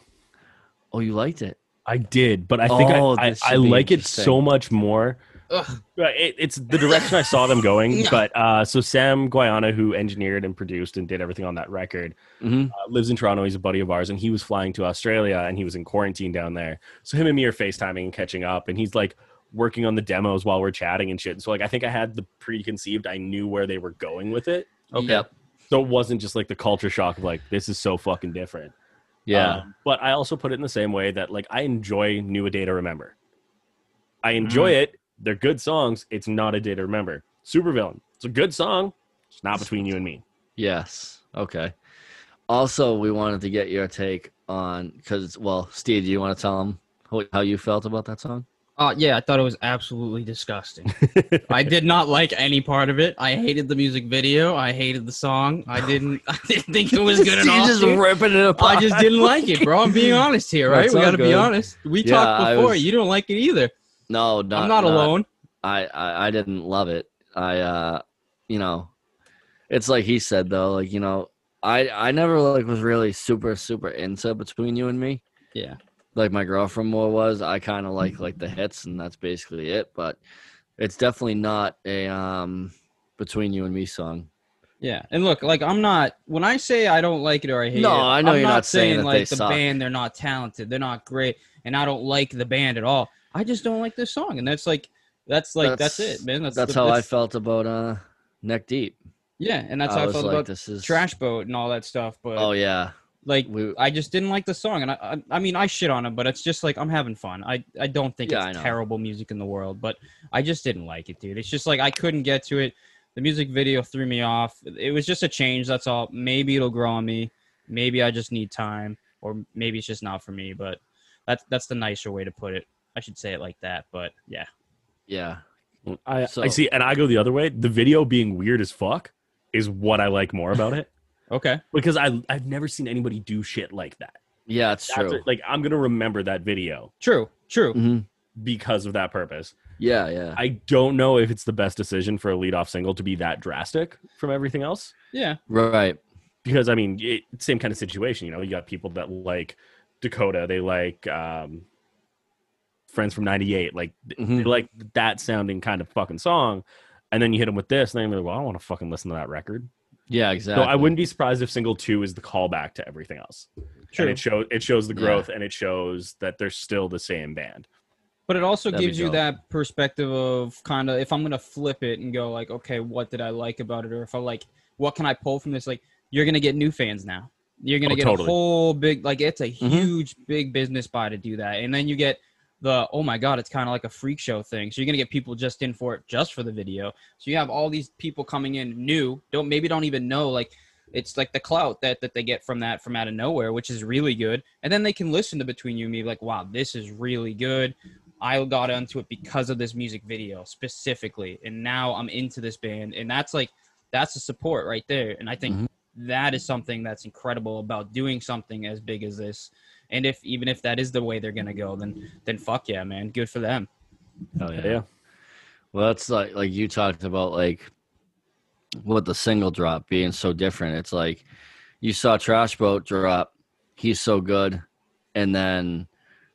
Speaker 2: Oh, you liked it.
Speaker 3: I did, but I think
Speaker 2: Oh,
Speaker 3: I, I,
Speaker 2: this
Speaker 3: I
Speaker 2: be
Speaker 3: like it
Speaker 2: interesting.
Speaker 3: so much more.
Speaker 1: Ugh.
Speaker 3: It, it's the direction I saw them going. But uh, so Sam Guaiana, who engineered and produced and did everything on that record,
Speaker 2: hmm
Speaker 3: uh, lives in Toronto. He's a buddy of ours, and he was flying to Australia, and he was in quarantine down there. So him and me are FaceTiming and catching up, and he's like working on the demos while we're chatting and shit. So like I think I had the preconceived, I knew where they were going with it.
Speaker 1: Okay.
Speaker 2: Yep.
Speaker 3: So it wasn't just like the culture shock of like this is so fucking different.
Speaker 2: Yeah.
Speaker 3: Um, but I also put it in the same way that like I enjoy New A Day to Remember. I enjoy it. They're good songs. It's not a day to remember. Supervillain. It's a good song. It's not between you and me.
Speaker 2: yes. Okay. Also, we wanted to get your take on because, well, Steve, do you want to tell them how you felt about that song?
Speaker 1: Uh, yeah, I thought it was absolutely disgusting. I did not like any part of it. I hated the music video. I hated the song. I didn't. I didn't think it was good at all.
Speaker 2: just
Speaker 1: dude.
Speaker 2: ripping it apart.
Speaker 1: I just didn't like it, bro. I'm being honest here, right?
Speaker 2: That's
Speaker 1: we got to be honest. We
Speaker 2: Yeah,
Speaker 1: talked before.
Speaker 2: was-
Speaker 1: You don't like it either.
Speaker 2: No, not,
Speaker 1: I'm not, alone.
Speaker 2: I, I I didn't love it. I uh you know, it's like he said though, like you know, I I never like was really super super into between you and me.
Speaker 1: Yeah.
Speaker 2: Like my girlfriend more was. I kind of like like the hits and that's basically it, but it's definitely not a um between you and me song.
Speaker 1: Yeah, and look, like I'm not. When I say I don't like it or I hate
Speaker 2: No,
Speaker 1: it,
Speaker 2: I know
Speaker 1: I'm
Speaker 2: you're not saying that
Speaker 1: like the
Speaker 2: suck.
Speaker 1: band they're not talented, they're not great, and I don't like the band at all. I just don't like this song, and that's like that's like that's, it, man. That's
Speaker 2: That's
Speaker 1: the-
Speaker 2: how I felt about uh Neck Deep.
Speaker 1: Yeah, and that's
Speaker 2: I
Speaker 1: how I felt
Speaker 2: like,
Speaker 1: about
Speaker 2: this is
Speaker 1: Trash Boat and all that stuff. But
Speaker 2: Oh yeah.
Speaker 1: Like,
Speaker 2: We
Speaker 1: I just didn't like the song, and I, I, I mean, I shit on it, but it's just like I'm having fun. I, I don't think
Speaker 2: Yeah,
Speaker 1: it's terrible music in the world, but I just didn't like it, dude. It's just like I couldn't get to it. The music video threw me off. It was just a change. That's all. Maybe it'll grow on me. Maybe I just need time, or maybe it's just not for me. But that's that's the nicer way to put it. I should say it like that. But yeah,
Speaker 2: yeah.
Speaker 3: I,
Speaker 2: So-
Speaker 3: I see, and I go the other way. The video being weird as fuck is what I like more about it
Speaker 1: okay.
Speaker 3: because I I've never seen anybody do shit like that.
Speaker 2: Yeah, it's
Speaker 3: That's
Speaker 2: true.
Speaker 3: it. Like I'm gonna remember that video
Speaker 1: True. True.
Speaker 2: Mhm.
Speaker 3: because of that purpose.
Speaker 2: Yeah, yeah.
Speaker 3: I don't know if it's the best decision for a lead off single to be that drastic from everything else.
Speaker 1: Yeah.
Speaker 2: right.
Speaker 3: Because I mean, it, same kind of situation. You know, you got people that like Dakota, they like um, Friends from '98, like they
Speaker 2: Mhm.
Speaker 3: like that sounding kind of fucking song, and then you hit them with this, and then they're like, "Well, I don't want to fucking listen to that record."
Speaker 2: Yeah, exactly.
Speaker 3: So I wouldn't be surprised if single two is the callback to everything else.
Speaker 1: True.
Speaker 3: And it shows it shows the
Speaker 2: Yeah.
Speaker 3: growth and it shows that they're still the same band.
Speaker 1: But it also
Speaker 2: That'd
Speaker 1: gives you
Speaker 2: dope.
Speaker 1: that perspective of kind of if I'm gonna flip it and go like, okay, what did I like about it, or if I like, what can I pull from this? Like, you're gonna get new fans now. You're gonna
Speaker 3: Oh,
Speaker 1: get
Speaker 3: totally.
Speaker 1: a whole big like it's a
Speaker 2: Mhm.
Speaker 1: huge big business buy to do that, and then you get the oh my god, it's kind of like a freak show thing. So you're gonna get people just in for it just for the video. So you have all these people coming in new, don't maybe don't even know like it's like the clout that that they get from that from out of nowhere, which is really good. And then they can listen to Between You and Me like, wow, this is really good. I got onto it because of this music video specifically, and now I'm into this band, and that's like that's the support right there. And I think
Speaker 2: Mhm.
Speaker 1: that is something that's incredible about doing something as big as this. And if even if that is the way they're gonna go, then then fuck yeah, man, good for them.
Speaker 2: Hell yeah.
Speaker 3: Yeah.
Speaker 2: Well, that's like like you talked about like with the single drop being so different. It's like you saw Trash Boat drop, he's so good, and then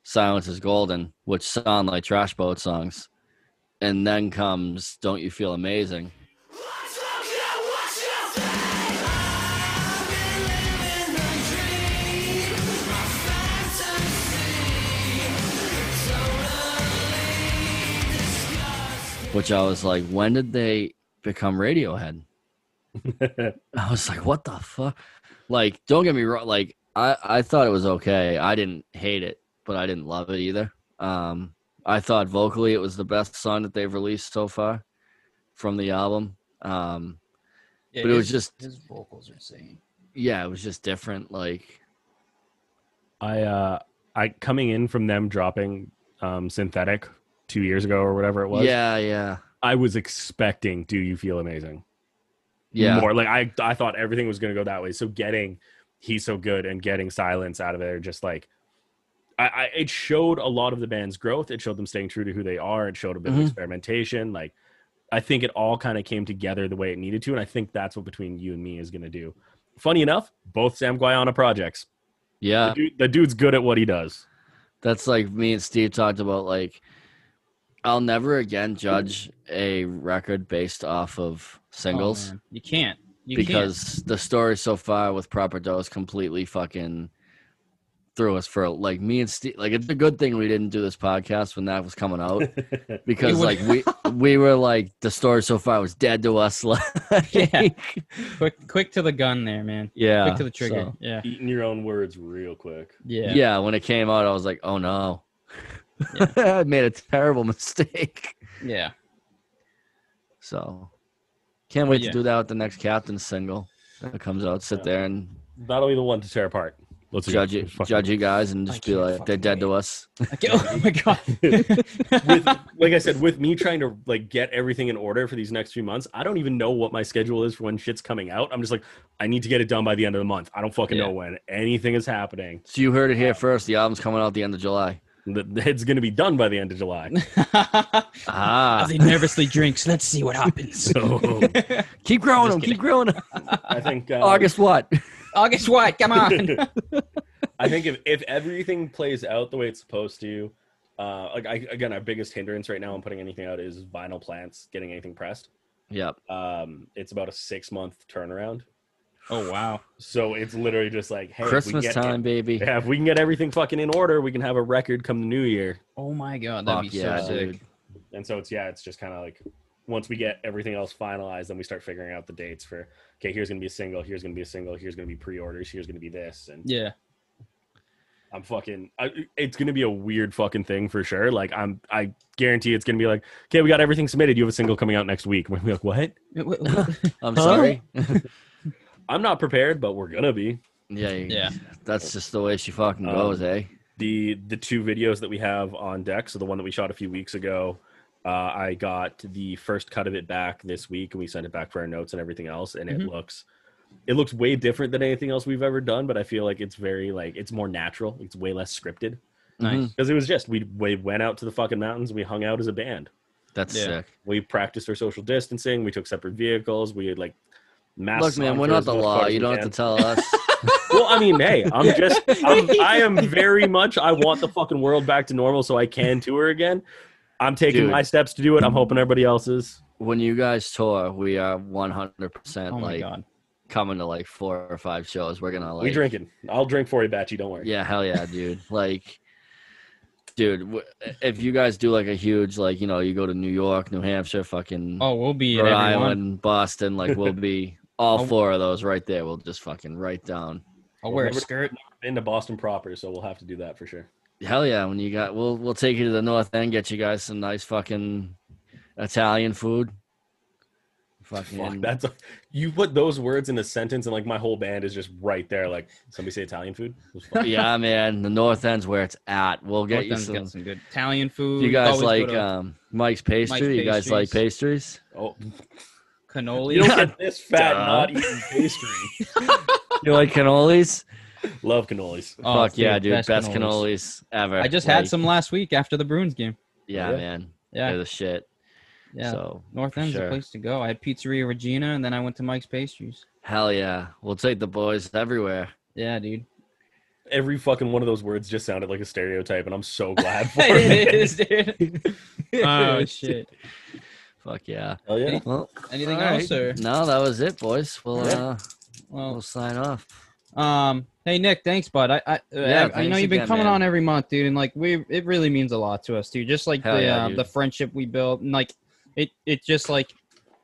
Speaker 2: Silence is Golden, which sound like Trash Boat songs, and then comes Don't You Feel Amazing. Which I was like, when did they become Radiohead? I was like, what the fuck? Like, don't get me wrong. Like, I, I thought it was okay. I didn't hate it, but I didn't love it either. Um, I thought vocally it was the best song that they've released so far from the album. Um, But it was just-
Speaker 1: his vocals are insane.
Speaker 2: yeah, it was just different. Like,
Speaker 3: I uh I coming in from them dropping um synthetic two years ago or whatever it was.
Speaker 2: yeah, yeah,
Speaker 3: I was expecting Do You Feel Amazing?
Speaker 2: yeah.
Speaker 3: More like I I thought everything was gonna go that way. So getting He's So Good and getting silence out of it there just like I, I it showed a lot of the band's growth. It showed them staying true to who they are. It showed a bit
Speaker 2: Mhm.
Speaker 3: of experimentation. Like I think it all kind of came together the way it needed to, and I think that's what between you and me is gonna do. Funny enough, both Sam Guaiana projects.
Speaker 2: yeah.
Speaker 3: The, dude, the dude's good at what he does.
Speaker 2: That's like me and Steve talked about. Like, I'll never again judge a record based off of singles.
Speaker 1: Oh, you can't. You
Speaker 2: because the story so far with proper dose completely fucking threw us for like me and Steve. Like it's a good thing we didn't do this podcast when that was coming out because like we we were like the story so far was dead to us. Like,
Speaker 1: Yeah. Quick, quick to the gun there, man.
Speaker 2: yeah,
Speaker 1: Quick to the trigger.
Speaker 2: so-
Speaker 1: Yeah,
Speaker 3: Eating your own words real quick.
Speaker 1: yeah,
Speaker 2: yeah. when it came out, I was like, oh no, I made a terrible mistake.
Speaker 1: yeah.
Speaker 2: So can't wait
Speaker 1: Yeah.
Speaker 2: to do that with the next Captain single that comes out. Sit
Speaker 3: Yeah.
Speaker 2: there and
Speaker 3: That'll be the one to tear apart. Let's
Speaker 2: judge you, judge you guys, and just be like, they're
Speaker 1: fucking
Speaker 2: dead to us.
Speaker 1: Okay, oh my god.
Speaker 3: with like I said, with me trying to like get everything in order for these next few months, I don't even know what my schedule is for when shit's coming out. I'm just like, I need to get it done by the end of the month. I don't fucking
Speaker 1: Yeah.
Speaker 3: know when anything is happening.
Speaker 2: So you heard it here first. The album's coming out the end of July.
Speaker 3: The- It's gonna be done by the end of July.
Speaker 2: Ah,
Speaker 1: As he nervously drinks, let's see what happens.
Speaker 3: So
Speaker 2: keep growing them. Keep growing them.
Speaker 3: I think uh,
Speaker 2: August what?
Speaker 1: August what? Come on.
Speaker 3: I think if, if everything plays out the way it's supposed to, uh, like I, again, our biggest hindrance right now on putting anything out is vinyl plants getting anything pressed.
Speaker 2: Yep.
Speaker 3: Um, it's about a six month turnaround.
Speaker 1: Oh wow.
Speaker 3: So it's literally just like, hey, if we
Speaker 2: Christmas
Speaker 3: get-
Speaker 2: time, baby.
Speaker 3: Yeah, if we can get everything fucking in order, we can have a record come the new year.
Speaker 1: Oh my god, that'd
Speaker 2: Fuck
Speaker 1: be
Speaker 2: yeah,
Speaker 1: so sick.
Speaker 2: dude.
Speaker 3: And so it's yeah, it's just kind of like once we get everything else finalized, then we start figuring out the dates for okay, here's gonna be a single, here's gonna be a single, here's gonna be pre-orders, here's gonna be this, and
Speaker 1: Yeah.
Speaker 3: I'm fucking. I, it's gonna be a weird fucking thing for sure. Like I'm, I guarantee it's gonna be like, okay, we got everything submitted. You have a single coming out next week. We're like, what?
Speaker 2: I'm sorry.
Speaker 3: I'm not prepared, but we're gonna be.
Speaker 2: yeah,
Speaker 1: Yeah.
Speaker 2: That's just the way she fucking
Speaker 3: Um,
Speaker 2: goes, eh?
Speaker 3: the the two videos that we have on deck so the one that we shot a few weeks ago uh, i got the first cut of it back this week and we sent it back for our notes and everything else and it
Speaker 1: Mhm.
Speaker 3: looks it looks way different than anything else we've ever done but i feel like it's very like it's more natural it's way less scripted
Speaker 1: Nice.
Speaker 2: Mhm.
Speaker 3: because it was just we, we went out to the fucking mountains we hung out as a band
Speaker 2: That's
Speaker 1: Yeah.
Speaker 2: sick.
Speaker 3: We practiced our social distancing. We took separate vehicles. We had like masks.
Speaker 2: Look, man, we're not the law. You don't have to tell us.
Speaker 3: Well, I mean, hey, I'm just, I'm, I am very much, I want the fucking world back to normal so I can tour again. I'm taking
Speaker 2: Dude.
Speaker 3: my steps to do it. I'm hoping everybody else is.
Speaker 2: when you guys tour, we are 100%
Speaker 1: Oh
Speaker 2: like
Speaker 1: god.
Speaker 2: coming to like four or five shows. We're gonna like
Speaker 3: we drinking. I'll drink for you, Batchy. Don't worry.
Speaker 2: Yeah, hell yeah, dude. like, dude, w- if you guys do like a huge, like, you know, you go to New York, New Hampshire, fucking
Speaker 1: Oh, we'll be
Speaker 2: Rhode
Speaker 1: everyone.
Speaker 2: Island, Boston, like, we'll be all
Speaker 1: Oh.
Speaker 2: four of those right there. We'll just fucking write down.
Speaker 1: I'll wear a
Speaker 3: Never-
Speaker 1: skirt.
Speaker 3: Into Boston proper, so we'll have to do that for sure.
Speaker 2: Hell yeah, when you got, we'll we'll take you to the north end, get you guys some nice fucking Italian food. Fucking
Speaker 3: Fuck, that's a, you put those words in a sentence, and like my whole band is just right there. Like somebody say Italian food. It was fun.
Speaker 2: yeah, man. The north end's where it's at. We'll get
Speaker 1: North
Speaker 2: you some.
Speaker 1: got some good Italian food.
Speaker 2: You guys
Speaker 1: Always
Speaker 2: like um, Mike's pastry? You guys like pastries?
Speaker 3: oh,
Speaker 1: cannoli.
Speaker 3: you don't get this fat
Speaker 2: Duh.
Speaker 3: not eating pastry.
Speaker 2: You like cannolis?
Speaker 3: Love cannolis.
Speaker 1: Oh,
Speaker 2: Fuck yeah, dude! Best,
Speaker 1: cannolis.
Speaker 2: cannolis ever.
Speaker 1: I just
Speaker 2: Like,
Speaker 1: had some last week after the Bruins game.
Speaker 2: Yeah,
Speaker 3: Yeah.
Speaker 2: man.
Speaker 1: Yeah,
Speaker 2: They're the shit.
Speaker 1: yeah.
Speaker 2: So
Speaker 1: North End's
Speaker 2: sure.
Speaker 1: the place to go. I had Pizzeria Regina, and then I went to Mike's Pastries.
Speaker 2: hell yeah, we'll take the boys everywhere.
Speaker 1: Yeah, dude.
Speaker 3: Every fucking one of those words just sounded like a stereotype, and I'm so glad for it.
Speaker 1: it is, dude. oh shit.
Speaker 2: Fuck yeah.
Speaker 3: Hell yeah.
Speaker 2: Well,
Speaker 1: Anything
Speaker 2: all
Speaker 1: else, or
Speaker 2: No, that was it, boys. We'll
Speaker 3: Yeah.
Speaker 2: uh,
Speaker 1: well,
Speaker 2: we'll sign off.
Speaker 1: Um, hey Nick, thanks, bud. I I,
Speaker 2: Yeah,
Speaker 1: I, I know you've been
Speaker 2: again,
Speaker 1: coming
Speaker 2: man.
Speaker 1: on every month, dude, and like we, it really means a lot to us, dude. Just like
Speaker 2: Hell
Speaker 1: the
Speaker 2: yeah,
Speaker 1: um, the friendship we built, and like it, it just like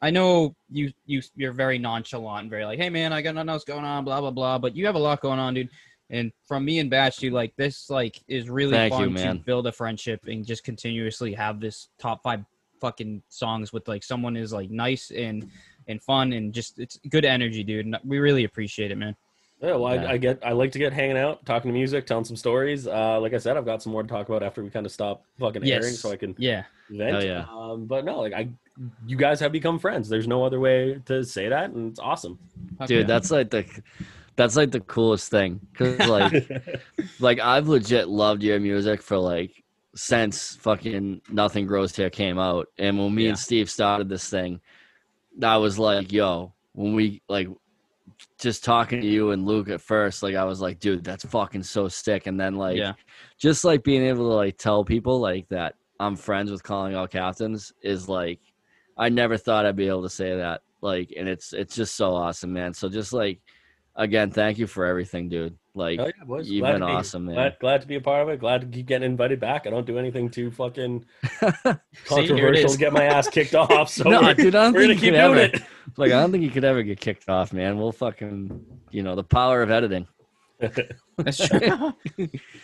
Speaker 1: I know you, you, you're very nonchalant and very like, hey man, I got nothing else going on, blah blah blah. But you have a lot going on, dude. And from me and Batch, dude, like this, like is really
Speaker 2: Thank
Speaker 1: fun
Speaker 2: you,
Speaker 1: to build a friendship and just continuously have this top five fucking songs with like someone is like nice and and fun and just it's good energy, dude. And we really appreciate it, man.
Speaker 3: Yeah, well,
Speaker 2: Yeah.
Speaker 3: I, I get, I like to get hanging out, talking to music, telling some stories. Uh, like I said, I've got some more to talk about after we kind of stop fucking airing, so I can
Speaker 1: Yeah.
Speaker 3: vent.
Speaker 2: Hell yeah.
Speaker 3: Um, but no, like I, you guys have become friends. There's no other way to say that, and it's awesome.
Speaker 1: Fuck
Speaker 2: Dude,
Speaker 1: yeah.
Speaker 2: that's like the that's like the coolest thing cuz like like I've legit loved your music for like since fucking Nothing Grows Here came out. And when me
Speaker 1: Yeah.
Speaker 2: and Steve started this thing, I was like, yo, when we like just talking to you and Luke at first, like I was like, dude, that's fucking so sick. And then like
Speaker 1: yeah.
Speaker 2: just like being able to like tell people like that I'm friends with calling all captains is like I never thought I'd be able to say that. Like and it's it's just so awesome, man. So just like again, thank you for everything, dude. Like
Speaker 3: Hell yeah, boys.
Speaker 2: you've
Speaker 3: Glad
Speaker 2: been
Speaker 3: to be
Speaker 2: awesome, man.
Speaker 3: Glad, glad to be a part of it. Glad to keep getting invited back. I don't do anything too fucking
Speaker 1: See, here it
Speaker 3: controversial
Speaker 1: is.
Speaker 3: to get my ass kicked off. So
Speaker 2: no,
Speaker 3: we're,
Speaker 2: dude, I don't
Speaker 3: we're gonna
Speaker 2: think you
Speaker 3: keep
Speaker 2: could ever,
Speaker 3: it.
Speaker 2: like I don't think you could ever get kicked off, man. We'll fucking you know, the power of editing.
Speaker 1: That's true. All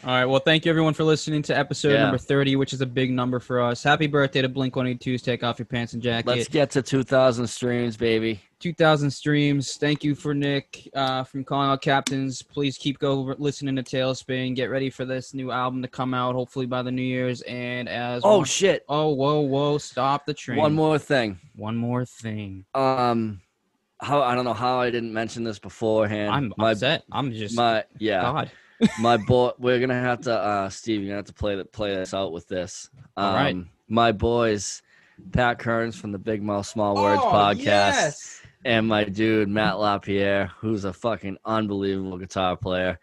Speaker 1: right. Well, thank you everyone for listening to episode
Speaker 2: Yeah.
Speaker 1: number 30, which is a big number for us. Happy birthday to Blink 182's Take Off Your Pants and Jacket.
Speaker 2: Let's get to 2000 streams, baby.
Speaker 1: 2,000 streams. Thank you for Nick uh, from Calling All Captains. Please keep go listening to Tailspin. Get ready for this new album to come out, hopefully by the New Year's. And as
Speaker 2: Oh
Speaker 1: one-
Speaker 2: shit.
Speaker 1: oh whoa whoa stop the train.
Speaker 2: One more thing.
Speaker 1: one more thing.
Speaker 2: Um how I don't know how I didn't mention this beforehand.
Speaker 1: I'm
Speaker 2: my
Speaker 1: upset. I'm just
Speaker 2: my yeah.
Speaker 1: God.
Speaker 2: my boy we're gonna have to uh steve you're gonna have to play the play this out with this um
Speaker 1: All right.
Speaker 2: my boys pat kearns from the big mouth small words
Speaker 1: Oh,
Speaker 2: podcast
Speaker 1: yes.
Speaker 2: And my dude matt lapierre who's a fucking unbelievable guitar player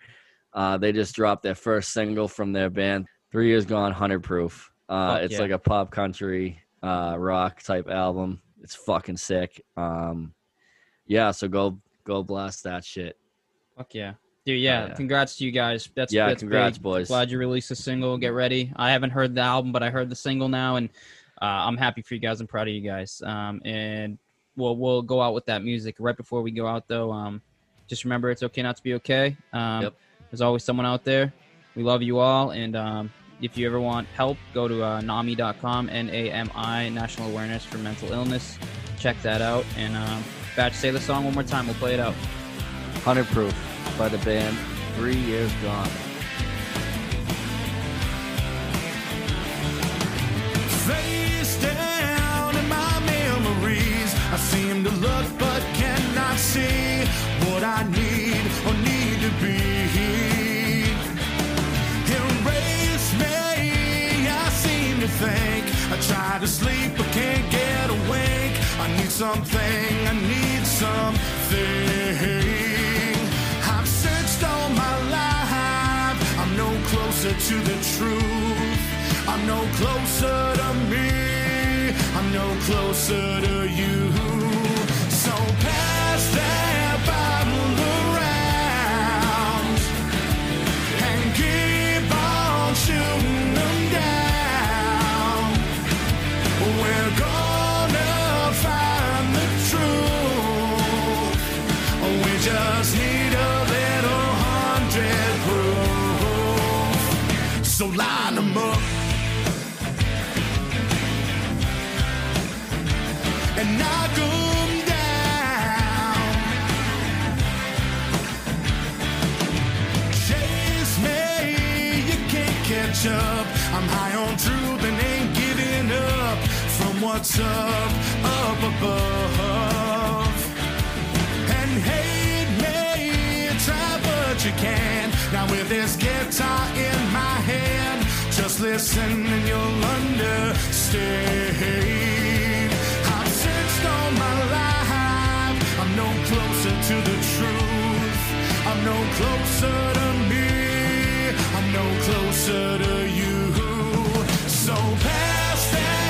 Speaker 2: uh they just dropped their first single from their band three years gone 100 proof uh it's
Speaker 1: yeah.
Speaker 2: like a pop country uh rock type album it's fucking sick um yeah so go go blast that shit
Speaker 1: Fuck yeah. Dude, yeah,
Speaker 2: yeah.
Speaker 1: congrats to you guys. That's
Speaker 2: Yeah,
Speaker 1: that's
Speaker 2: congrats,
Speaker 1: big.
Speaker 2: boys.
Speaker 1: Glad you released a single. Get ready. I haven't heard the album, but I heard the single now, and uh, I'm happy for you guys. I'm proud of you guys. Um, and we'll we'll go out with that music right before we go out, though. Um, just remember, it's okay not to be okay. Um,
Speaker 2: Yep.
Speaker 1: There's always someone out there. We love you all, and um, if you ever want help, go to uh, NAMI.com, N-A-M-I, National Awareness for Mental Illness. Check that out. And um, Batch, say the song one more time. We'll play it out.
Speaker 2: 100 proof by the band three years gone
Speaker 4: Face I seem to look but cannot see what I need or need to be. Erase me, I seem to think. I try to sleep but can't. Get awake. I need something, I need something. I've searched all my life, I'm no closer to the truth. I'm no closer to me, I'm no closer to you. So pass that bottle around and keep on shooting them down. We're gonna find the truth. We just need a little hundred proof. So line them up. Up. I'm high on truth and ain't giving up from what's up, up above. And hate me, try but you can. Now with this guitar in my hand, just listen and you'll understand. All my life, I'm no closer to the truth. I'm no closer to me. I'm no closer to you. So pass that